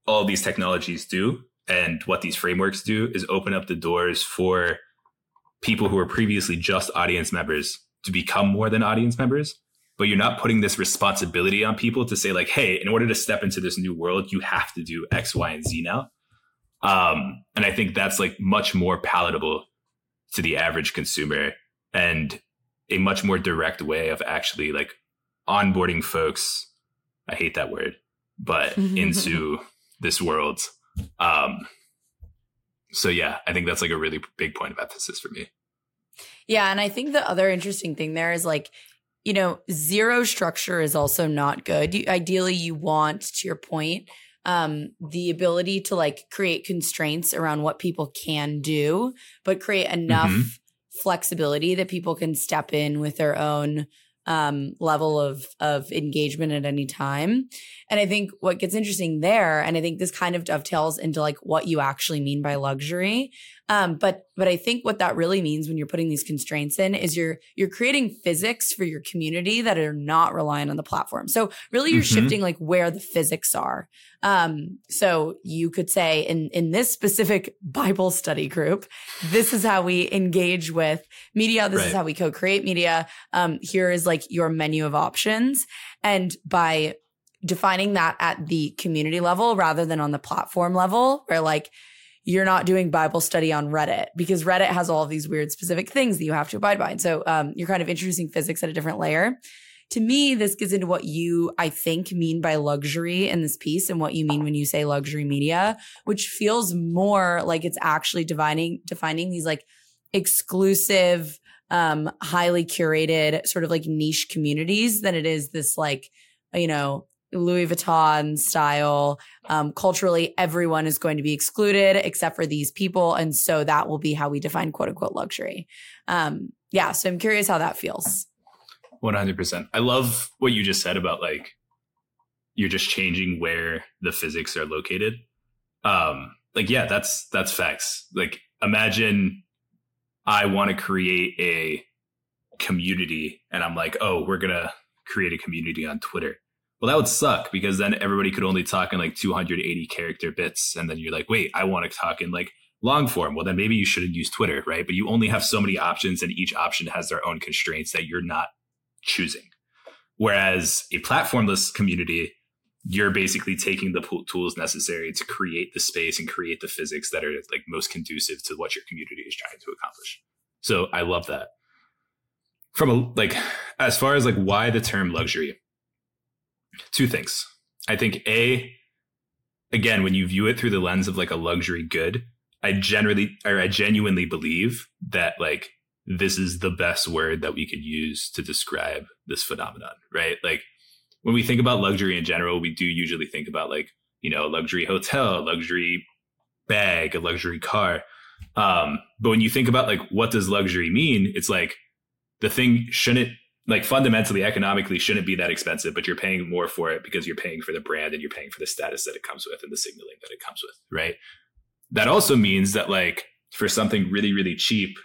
S2: all these technologies do and what these frameworks do is open up the doors for people who were previously just audience members to become more than audience members. But you're not putting this responsibility on people to say, like, hey, in order to step into this new world, you have to do X, Y, and Z now. Um, and I think that's like much more palatable to the average consumer and a much more direct way of actually like onboarding folks I hate that word, but into this world. Um, so yeah, I think that's like a really big point of emphasis for me.
S1: Yeah, and I think the other interesting thing there is like, you know, zero structure is also not good. You, ideally, you want, to your point, um, the ability to like create constraints around what people can do, but create enough mm-hmm. flexibility that people can step in with their own um, level of of engagement at any time. And I think what gets interesting there, and I think this kind of dovetails into like what you actually mean by luxury. Um, but but I think what that really means when you're putting these constraints in is you're you're creating physics for your community that are not reliant on the platform. So really, you're mm-hmm. shifting like where the physics are. Um, so you could say in in this specific Bible study group, this is how we engage with media. This right. is how we co-create media. Um, here is like your menu of options, and by defining that at the community level rather than on the platform level, where like you're not doing Bible study on Reddit because Reddit has all of these weird specific things that you have to abide by. And so um, you're kind of introducing physics at a different layer to me, this gets into what you, I think, mean by luxury in this piece and what you mean when you say luxury media, which feels more like it's actually defining, defining these like exclusive, um, highly curated sort of like niche communities than it is this like, you know, Louis Vuitton style. Um, culturally, everyone is going to be excluded except for these people. And so that will be how we define quote unquote luxury. Um, yeah. So I'm curious how that feels.
S2: 100%. I love what you just said about like you're just changing where the physics are located. Um like yeah, that's that's facts. Like imagine I want to create a community and I'm like, "Oh, we're going to create a community on Twitter." Well, that would suck because then everybody could only talk in like 280 character bits. And then you're like, wait, I want to talk in like long form. Well, then maybe you shouldn't use Twitter, right? But you only have so many options and each option has their own constraints that you're not choosing. Whereas a platformless community, you're basically taking the tools necessary to create the space and create the physics that are like most conducive to what your community is trying to accomplish. So I love that. From a like as far as like why the term luxury, two things. I think a again when you view it through the lens of like a luxury good, I generally or I genuinely believe that like this is the best word that we could use to describe this phenomenon, right? Like when we think about luxury in general, we do usually think about like, you know, a luxury hotel, luxury bag, a luxury car. Um, but when you think about like what does luxury mean, it's like the thing shouldn't like fundamentally economically shouldn't be that expensive, but you're paying more for it because you're paying for the brand and you're paying for the status that it comes with and the signaling that it comes with, right? That also means that like for something really, really cheap,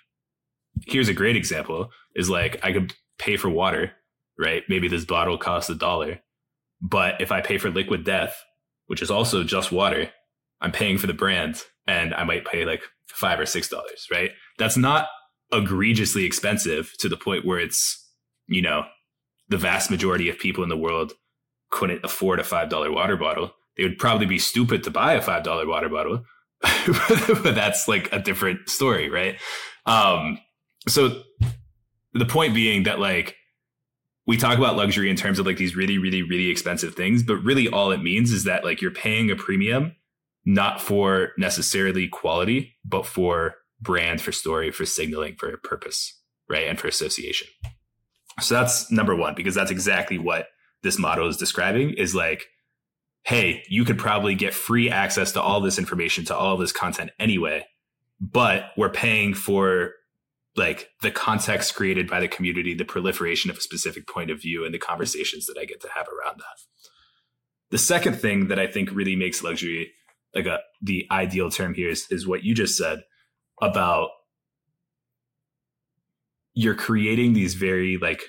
S2: here's a great example is like I could pay for water, right? Maybe this bottle costs a dollar. But if I pay for liquid death, which is also just water, I'm paying for the brand and I might pay like five or six dollars, right? That's not egregiously expensive to the point where it's, you know, the vast majority of people in the world couldn't afford a five dollar water bottle. They would probably be stupid to buy a five dollar water bottle, but that's like a different story, right? Um, so the point being that like we talk about luxury in terms of like these really, really, really expensive things, but really all it means is that like you're paying a premium not for necessarily quality, but for brand, for story, for signaling, for purpose, right? And for association. So that's number one, because that's exactly what this model is describing is like, hey, you could probably get free access to all this information, to all this content anyway, but we're paying for like the context created by the community, the proliferation of a specific point of view, and the conversations that I get to have around that. The second thing that I think really makes luxury like a the ideal term here is, is what you just said about you're creating these very like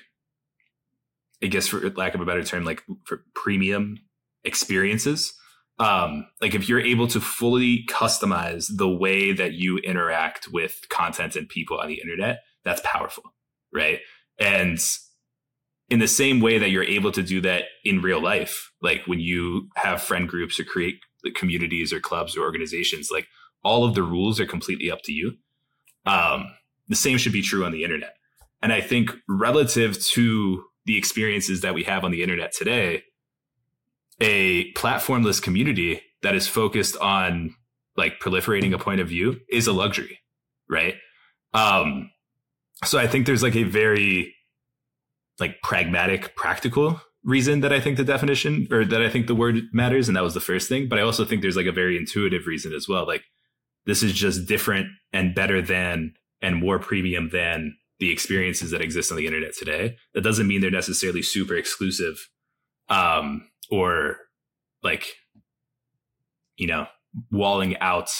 S2: I guess for lack of a better term, like for premium experiences um, like if you're able to fully customize the way that you interact with content and people on the internet, that's powerful, right? And in the same way that you're able to do that in real life, like when you have friend groups or create communities or clubs or organizations, like all of the rules are completely up to you. Um, the same should be true on the internet. And I think relative to the experiences that we have on the internet today, a platformless community that is focused on like proliferating a point of view is a luxury, right? Um, so I think there's like a very like pragmatic, practical reason that I think the definition or that I think the word matters, and that was the first thing. But I also think there's like a very intuitive reason as well. Like this is just different and better than and more premium than the experiences that exist on the internet today. That doesn't mean they're necessarily super exclusive. Um, or like you know walling out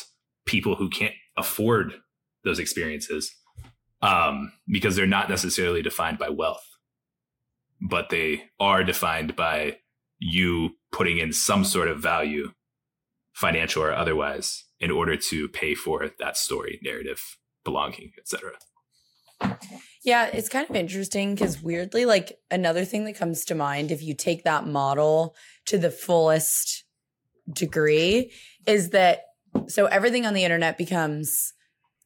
S2: people who can't afford those experiences um, because they're not necessarily defined by wealth but they are defined by you putting in some sort of value financial or otherwise in order to pay for that story narrative belonging etc
S1: yeah, it's kind of interesting because weirdly, like another thing that comes to mind if you take that model to the fullest degree is that so everything on the internet becomes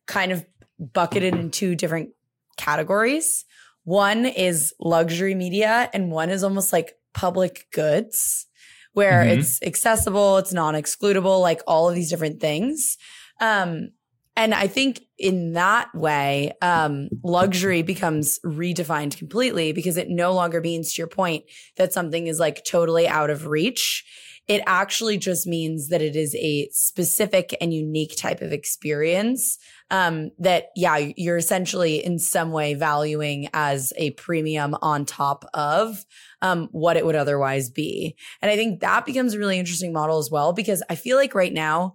S1: kind of bucketed in two different categories. One is luxury media, and one is almost like public goods, where mm-hmm. it's accessible, it's non excludable, like all of these different things. Um, and I think in that way, um, luxury becomes redefined completely because it no longer means, to your point, that something is like totally out of reach. It actually just means that it is a specific and unique type of experience um, that, yeah, you're essentially in some way valuing as a premium on top of um, what it would otherwise be. And I think that becomes a really interesting model as well because I feel like right now,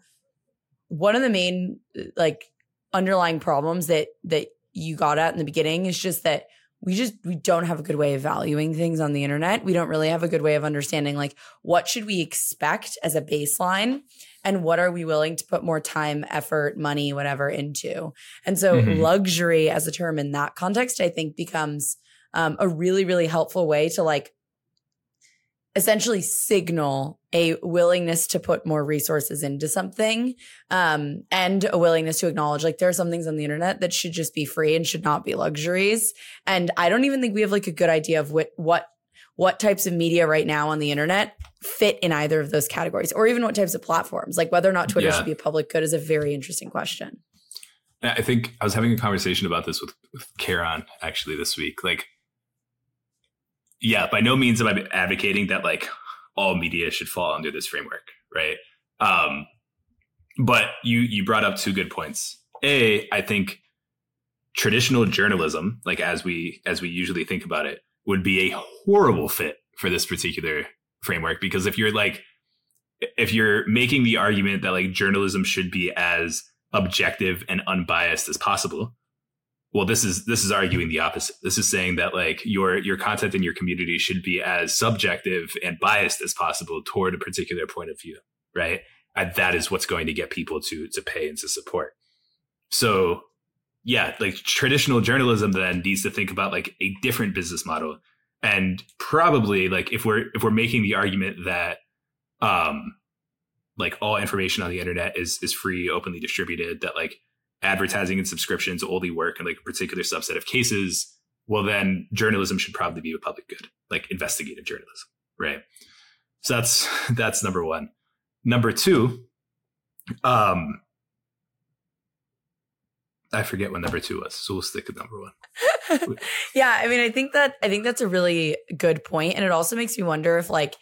S1: one of the main like underlying problems that that you got at in the beginning is just that we just we don't have a good way of valuing things on the internet. We don't really have a good way of understanding like what should we expect as a baseline and what are we willing to put more time, effort, money, whatever into. And so mm-hmm. luxury as a term in that context I think becomes um, a really really helpful way to like essentially signal a willingness to put more resources into something um, and a willingness to acknowledge like there are some things on the internet that should just be free and should not be luxuries. And i don't even think we have like a good idea of what what what types of media right now on the internet fit in either of those categories or even what types of platforms like whether or not twitter yeah. should be a public good is a very interesting question.
S2: I think i was having a conversation about this with with Karen actually this week. Like yeah, by no means am I advocating that like all media should fall under this framework, right? Um, but you you brought up two good points. A, I think traditional journalism, like as we as we usually think about it, would be a horrible fit for this particular framework because if you're like if you're making the argument that like journalism should be as objective and unbiased as possible, well this is this is arguing the opposite. This is saying that like your your content in your community should be as subjective and biased as possible toward a particular point of view right? And that is what's going to get people to to pay and to support. So yeah like traditional journalism then needs to think about like a different business model. And probably like if we're if we're making the argument that um like all information on the internet is is free openly distributed that like advertising and subscriptions only work in like a particular subset of cases, well, then journalism should probably be a public good, like investigative journalism, right? So that's that's number one. Number two, um, I forget what number two was, so we'll stick with number one.
S1: yeah, I mean, I think that I think that's a really good point, and it also makes me wonder if like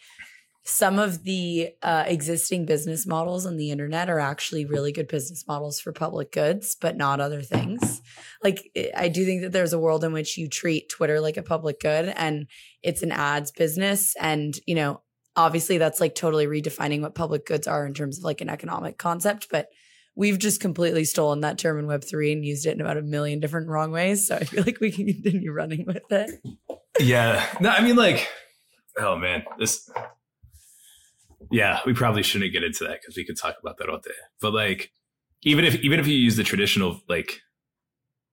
S1: some of the uh, existing business models on the internet are actually really good business models for public goods, but not other things. Like, I do think that there's a world in which you treat Twitter like a public good and it's an ads business. And, you know, obviously that's like totally redefining what public goods are in terms of like an economic concept. But we've just completely stolen that term in Web3 and used it in about a million different wrong ways. So I feel like we can continue running with it.
S2: Yeah. No, I mean, like, oh man, this yeah, we probably shouldn't get into that because we could talk about that all day. But like, even if even if you use the traditional like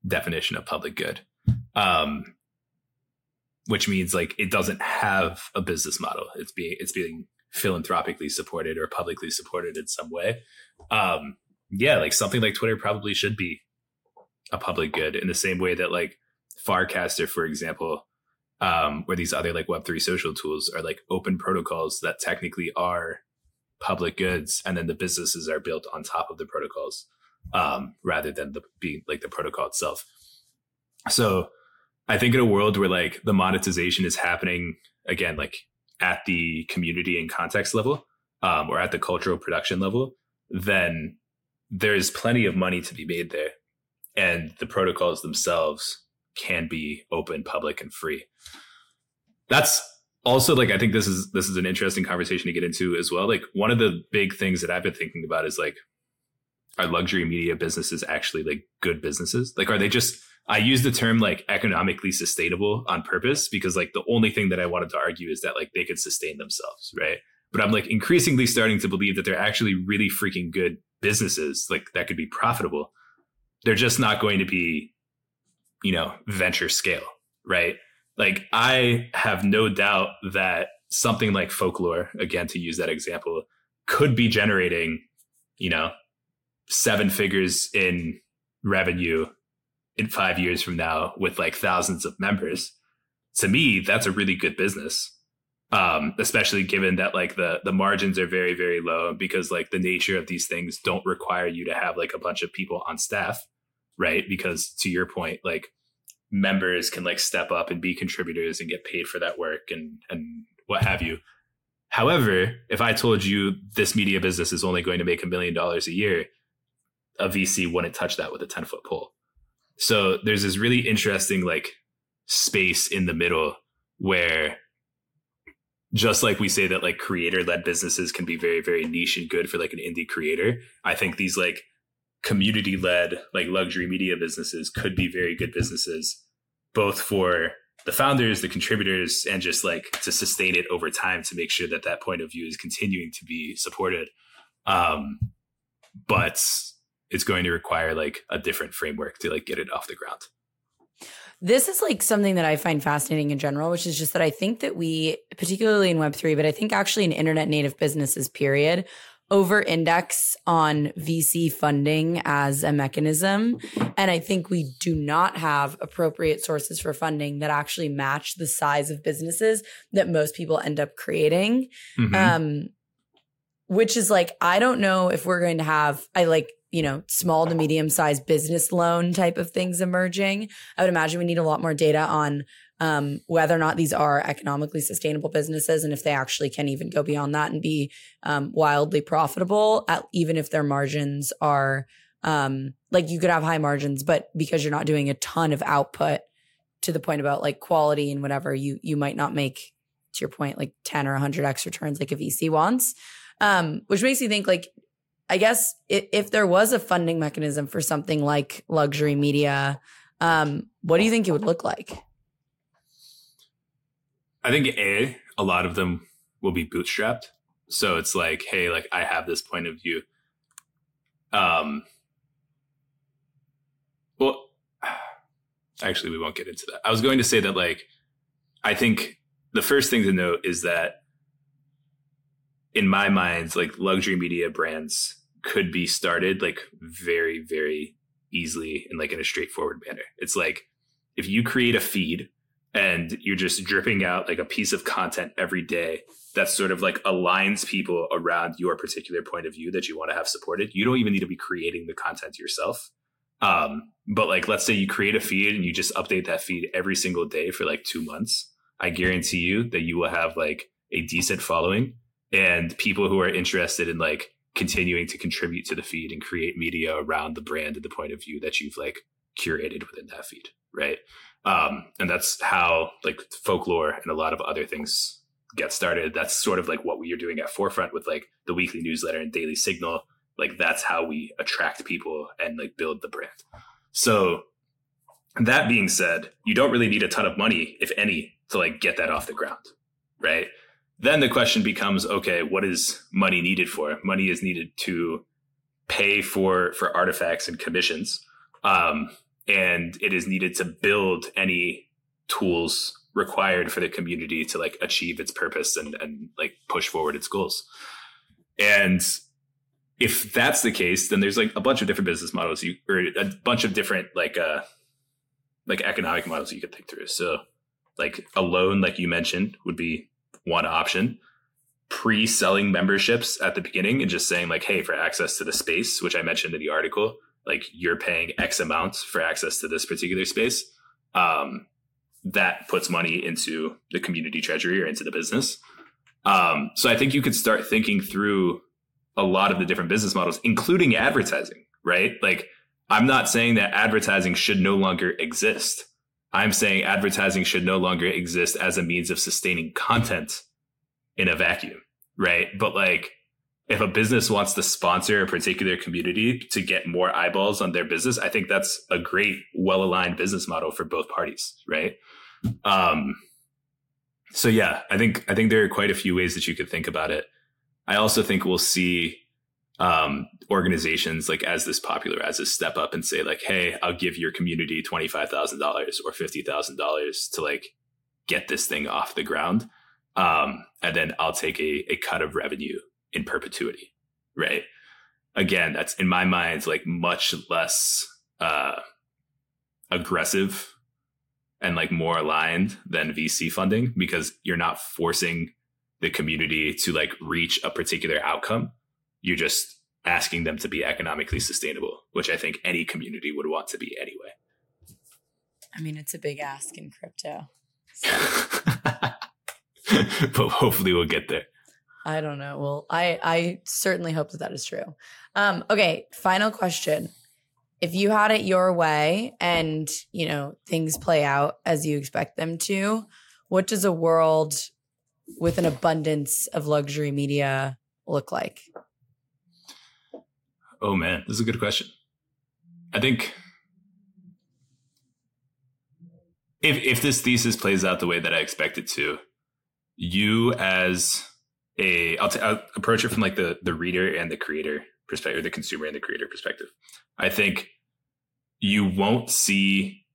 S2: definition of public good, um, which means like it doesn't have a business model. It's being it's being philanthropically supported or publicly supported in some way. Um, yeah, like something like Twitter probably should be a public good in the same way that like Farcaster, for example, um, where these other like Web3 social tools are like open protocols that technically are public goods, and then the businesses are built on top of the protocols um, rather than the being like the protocol itself. So I think in a world where like the monetization is happening again, like at the community and context level, um, or at the cultural production level, then there's plenty of money to be made there. And the protocols themselves can be open, public, and free. That's also like I think this is this is an interesting conversation to get into as well. Like one of the big things that I've been thinking about is like are luxury media businesses actually like good businesses? Like are they just I use the term like economically sustainable on purpose because like the only thing that I wanted to argue is that like they could sustain themselves, right? But I'm like increasingly starting to believe that they're actually really freaking good businesses like that could be profitable. They're just not going to be you know, venture scale, right? Like I have no doubt that something like folklore, again, to use that example, could be generating, you know, seven figures in revenue in five years from now with like thousands of members. To me, that's a really good business. Um, especially given that like the the margins are very, very low because like the nature of these things don't require you to have like a bunch of people on staff right? Because to your point, like members can like step up and be contributors and get paid for that work and and what have you. However, if I told you this media business is only going to make a million dollars a year, a VC wouldn't touch that with a 10 foot pole. So there's this really interesting like space in the middle where just like we say that like creator led businesses can be very, very niche and good for like an indie creator, I think these like community led like luxury media businesses could be very good businesses both for the founders, the contributors, and just like to sustain it over time to make sure that that point of view is continuing to be supported. Um, but it's going to require like a different framework to like get it off the ground.
S1: This is like something that I find fascinating in general, which is just that I think that we, particularly in Web3, but I think actually in internet native businesses, period, over index on VC funding as a mechanism. And I think we do not have appropriate sources for funding that actually match the size of businesses that most people end up creating. Mm-hmm. Um, which is like, I don't know if we're going to have, I like, you know, small to medium sized business loan type of things emerging. I would imagine we need a lot more data on um, whether or not these are economically sustainable businesses and if they actually can even go beyond that and be um, wildly profitable, at, even if their margins are um, like you could have high margins, but because you're not doing a ton of output to the point about like quality and whatever, you you might not make to your point like 10 or 100 x returns like a VC wants. Um, which makes me think like I guess if, if there was a funding mechanism for something like luxury media, um, what do you think it would look like?
S2: I think a a lot of them will be bootstrapped. So it's like, hey, like I have this point of view. Um. Well, actually, we won't get into that. I was going to say that, like, I think the first thing to note is that, in my mind, like luxury media brands could be started like very, very easily and like in a straightforward manner. It's like if you create a feed and you're just dripping out like a piece of content every day that sort of like aligns people around your particular point of view that you want to have supported. You don't even need to be creating the content yourself. Um, but like, let's say you create a feed and you just update that feed every single day for like two months. I guarantee you that you will have like a decent following and people who are interested in like continuing to contribute to the feed and create media around the brand and the point of view that you've like curated within that feed. Right. Um, and that's how like folklore and a lot of other things get started. That's sort of like what we are doing at Forefront with like the weekly newsletter and daily signal. Like that's how we attract people and like build the brand. So that being said, you don't really need a ton of money, if any, to like get that off the ground, right? Then the question becomes, okay, what is money needed for? Money is needed to pay for for artifacts and commissions. Um, and it is needed to build any tools required for the community to like achieve its purpose and and like push forward its goals and if that's the case then there's like a bunch of different business models you or a bunch of different like uh like economic models you could think through so like a loan like you mentioned would be one option pre-selling memberships at the beginning and just saying like hey for access to the space which i mentioned in the article like you're paying X amount for access to this particular space, um, that puts money into the community treasury or into the business. Um, so I think you could start thinking through a lot of the different business models, including advertising, right? Like I'm not saying that advertising should no longer exist. I'm saying advertising should no longer exist as a means of sustaining content in a vacuum, right? But like if a business wants to sponsor a particular community to get more eyeballs on their business, I think that's a great, well aligned business model for both parties, right? Um, so yeah, I think I think there are quite a few ways that you could think about it. I also think we'll see um, organizations like as this popular as this step up and say like, hey, I'll give your community twenty five thousand dollars or fifty thousand dollars to like get this thing off the ground, um, and then I'll take a, a cut of revenue in perpetuity, right? Again, that's in my mind like much less uh, aggressive and like more aligned than VC funding because you're not forcing the community to like reach a particular outcome. You're just asking them to be economically sustainable, which I think any community would want to be anyway.
S1: I mean, it's a big ask in crypto.
S2: So. but hopefully we'll get there.
S1: I don't know. Well, I I certainly hope that that is true. Um, okay, final question. If you had it your way and, you know, things play out as you expect them to, what does a world with an abundance of luxury media look like?
S2: Oh man, this is a good question. I think if if this thesis plays out the way that I expect it to, you as a I'll, t- I'll approach it from like the the reader and the creator perspective, or the consumer and the creator perspective. I think you won't see.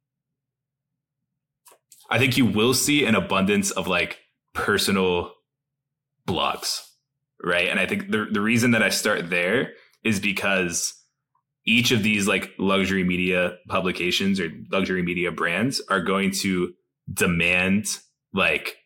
S2: I think you will see an abundance of like personal blogs, right? And I think the the reason that I start there is because each of these like luxury media publications or luxury media brands are going to demand like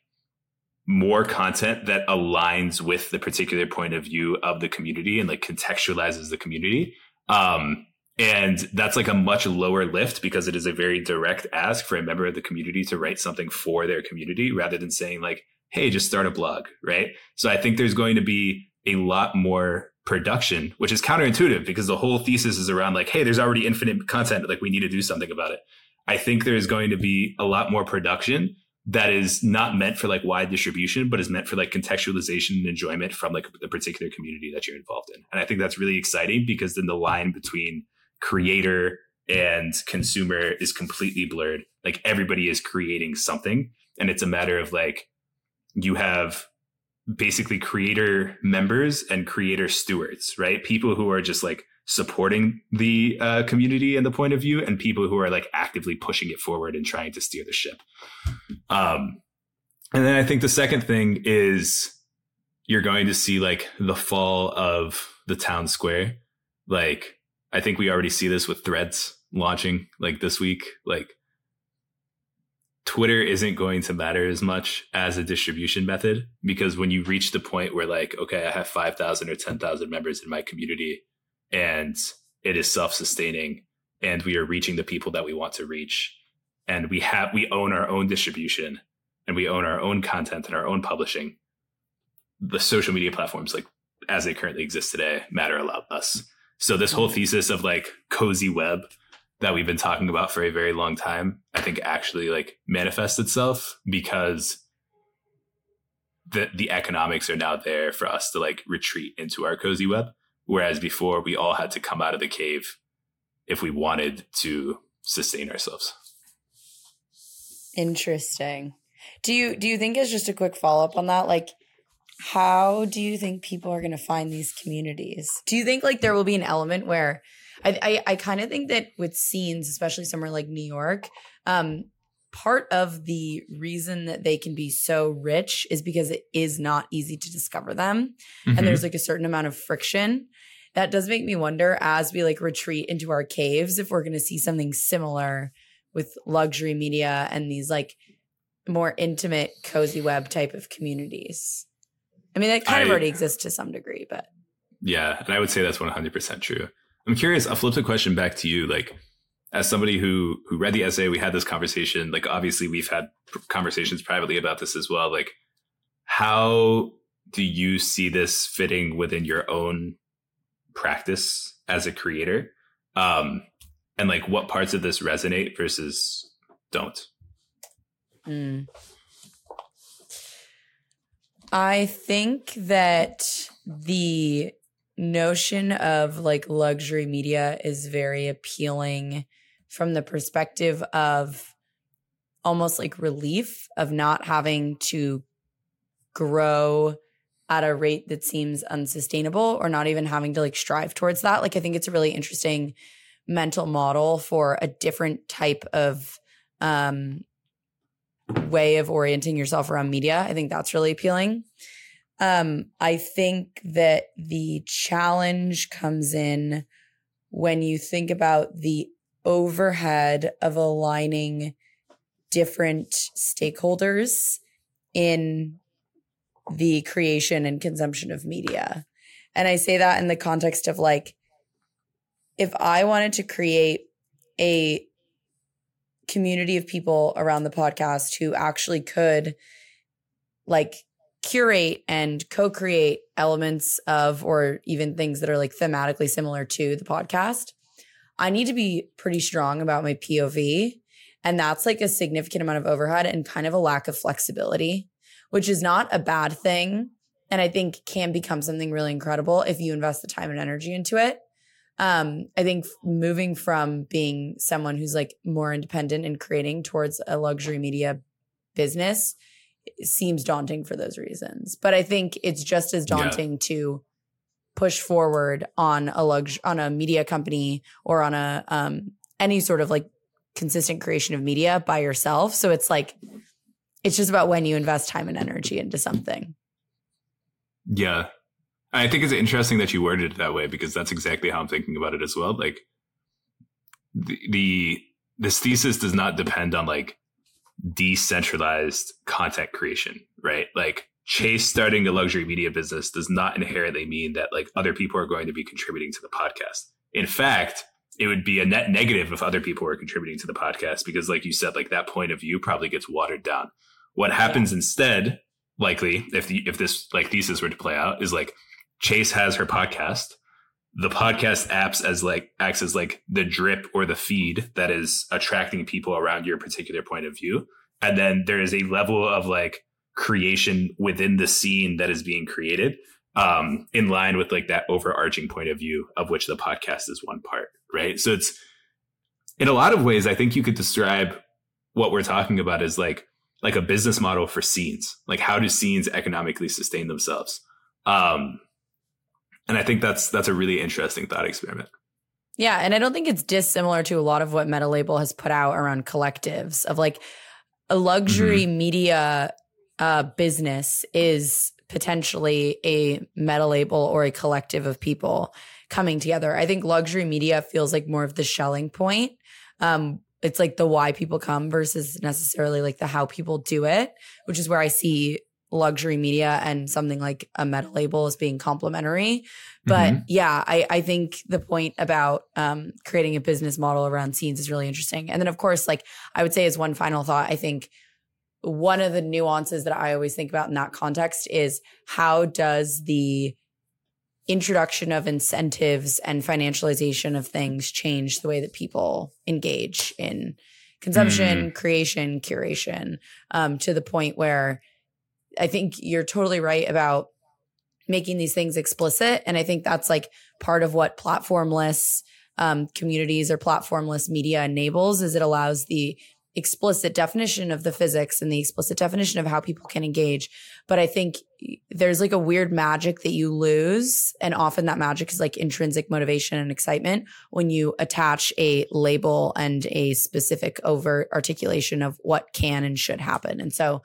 S2: more content that aligns with the particular point of view of the community and like contextualizes the community. Um, and that's like a much lower lift because it is a very direct ask for a member of the community to write something for their community rather than saying like, Hey, just start a blog. Right. So I think there's going to be a lot more production, which is counterintuitive because the whole thesis is around like, hey, there's already infinite content. Like we need to do something about it. I think there's going to be a lot more production that is not meant for like wide distribution, but is meant for like contextualization and enjoyment from like the particular community that you're involved in. And I think that's really exciting because then the line between creator and consumer is completely blurred. Like everybody is creating something. And it's a matter of like, you have basically creator members and creator stewards, right? People who are just like supporting the uh, community and the point of view, and people who are like actively pushing it forward and trying to steer the ship. Um, and then I think the second thing is you're going to see like the fall of the town square. Like, I think we already see this with threads launching like this week. Like, Twitter isn't going to matter as much as a distribution method because when you reach the point where like, okay, I have 5,000 or 10,000 members in my community and it is self-sustaining and we are reaching the people that we want to reach and we have we own our own distribution and we own our own content and our own publishing the social media platforms like as they currently exist today matter a lot less. So this whole thesis of like cozy web that we've been talking about for a very long time, I think actually like manifests itself because the the economics are now there for us to like retreat into our cozy web. Whereas before we all had to come out of the cave if we wanted to sustain ourselves.
S1: Interesting. Do you do you think as just a quick follow up on that, like how do you think people are going to find these communities? Do you think like there will be an element where I I, I kind of think that with scenes, especially somewhere like New York, um, part of the reason that they can be so rich is because it is not easy to discover them, mm-hmm. and there's like a certain amount of friction. That does make me wonder as we like retreat into our caves if we're going to see something similar with luxury media and these like more intimate cozy web type of communities. I mean, that kind I, of already exists to some degree, but
S2: yeah, and I would say that's 100% true. I'm curious. I'll flip the question back to you. Like, as somebody who who read the essay, we had this conversation. Like, obviously, we've had conversations privately about this as well. Like, how do you see this fitting within your own practice as a creator? Um, and like, what parts of this resonate versus don't? Mm.
S1: I think that the notion of like luxury media is very appealing from the perspective of almost like relief of not having to grow at a rate that seems unsustainable or not even having to like strive towards that. Like I think it's a really interesting mental model for a different type of um way of orienting yourself around media. I think that's really appealing. Um, I think that the challenge comes in when you think about the overhead of aligning different stakeholders in the creation and consumption of media. And I say that in the context of like, if I wanted to create a community of people around the podcast who actually could like curate and co-create elements of or even things that are like thematically similar to the podcast i need to be pretty strong about my pov and that's like a significant amount of overhead and kind of a lack of flexibility which is not a bad thing and i think can become something really incredible if you invest the time and energy into it. Um, I think moving from being someone who's like more independent and creating towards a luxury media business seems daunting for those reasons. But I think it's just as daunting yeah. to push forward on a lux on a media company or on a um, any sort of like consistent creation of media by yourself. So it's like it's just about when you invest time and energy into something.
S2: Yeah. I think it's interesting that you worded it that way because that's exactly how I'm thinking about it as well. Like the, the this thesis does not depend on like decentralized content creation, right? Like Chase starting a luxury media business does not inherently mean that like other people are going to be contributing to the podcast. In fact, it would be a net negative if other people were contributing to the podcast because like you said like that point of view probably gets watered down. What happens instead, likely if the if this like thesis were to play out is like Chase has her podcast. The podcast apps as like acts as like the drip or the feed that is attracting people around your particular point of view. And then there is a level of like creation within the scene that is being created um, in line with like that overarching point of view of which the podcast is one part right? So it's in a lot of ways i think you could describe what we're talking about as like like a business model for scenes. Like how do scenes economically sustain themselves? Um and i think that's that's a really interesting thought experiment
S1: yeah and i don't think it's dissimilar to a lot of what Metalabel has put out around collectives of like a luxury mm-hmm. media uh, business is potentially a metalabel or a collective of people coming together. I think luxury media feels like more of the Schelling point. Um, it's like the why people come versus necessarily like the how people do it, which is where I see luxury media and something like a metalabel as being complementary. But mm-hmm. yeah, I, I think the point about um, creating a business model around scenes is really interesting. And then, of course, like I would say, as one final thought, I think one of the nuances that I always think about in that context is how does the introduction of incentives and financialization of things change the way that people engage in consumption, mm. creation, curation, um, to the point where I think you're totally right about making these things explicit. And I think that's like part of what platformless um, communities or platformless media enables is it allows the explicit definition of the physics and the explicit definition of how people can engage. But I think there's like a weird magic that you lose. And often that magic is like intrinsic motivation and excitement when you attach a label and a specific overt articulation of what can and should happen. And so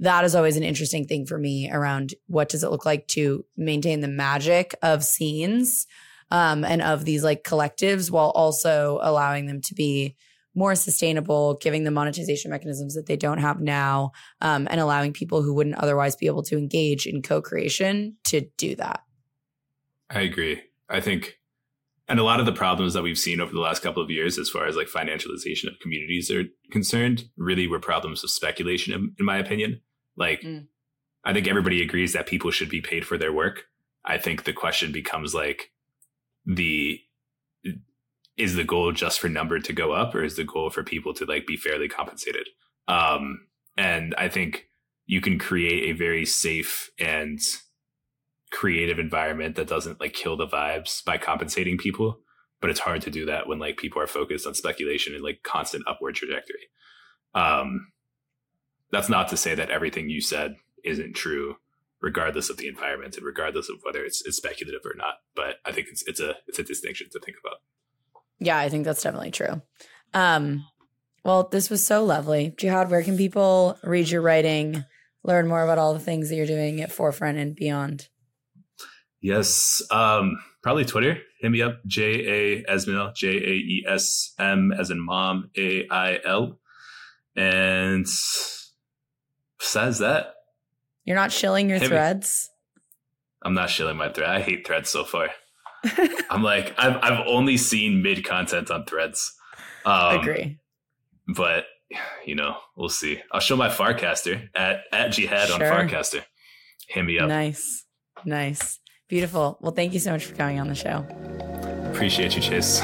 S1: that is always an interesting thing for me around what does it look like to maintain the magic of scenes um, and of these like collectives while also allowing them to be more sustainable, giving them monetization mechanisms that they don't have now, um, and allowing people who wouldn't otherwise be able to engage in co creation to do that.
S2: I agree. I think, and a lot of the problems that we've seen over the last couple of years, as far as like financialization of communities are concerned, really were problems of speculation, in, in my opinion. Like, mm. I think everybody agrees that people should be paid for their work. I think the question becomes like the is the goal just for number to go up or is the goal for people to like be fairly compensated um and i think you can create a very safe and creative environment that doesn't like kill the vibes by compensating people but it's hard to do that when like people are focused on speculation and like constant upward trajectory um that's not to say that everything you said isn't true regardless of the environment and regardless of whether it's, it's speculative or not but i think it's it's a it's a distinction to think about
S1: yeah, I think that's definitely true. Um, well, this was so lovely. Jihad, where can people read your writing, learn more about all the things that you're doing at Forefront and beyond?
S2: Yes, um, probably Twitter. Hit me up, J A Esmail, J A E S M as in mom, A I L. And besides that,
S1: you're not shilling your threads.
S2: I'm not shilling my thread. I hate threads so far. I'm like, I've I've only seen mid content on threads.
S1: Um, Agree.
S2: But you know, we'll see. I'll show my Farcaster at at Jihad sure. on Farcaster. Hit me up.
S1: Nice, nice, beautiful. Well, thank you so much for coming on the show.
S2: Appreciate you, Chase.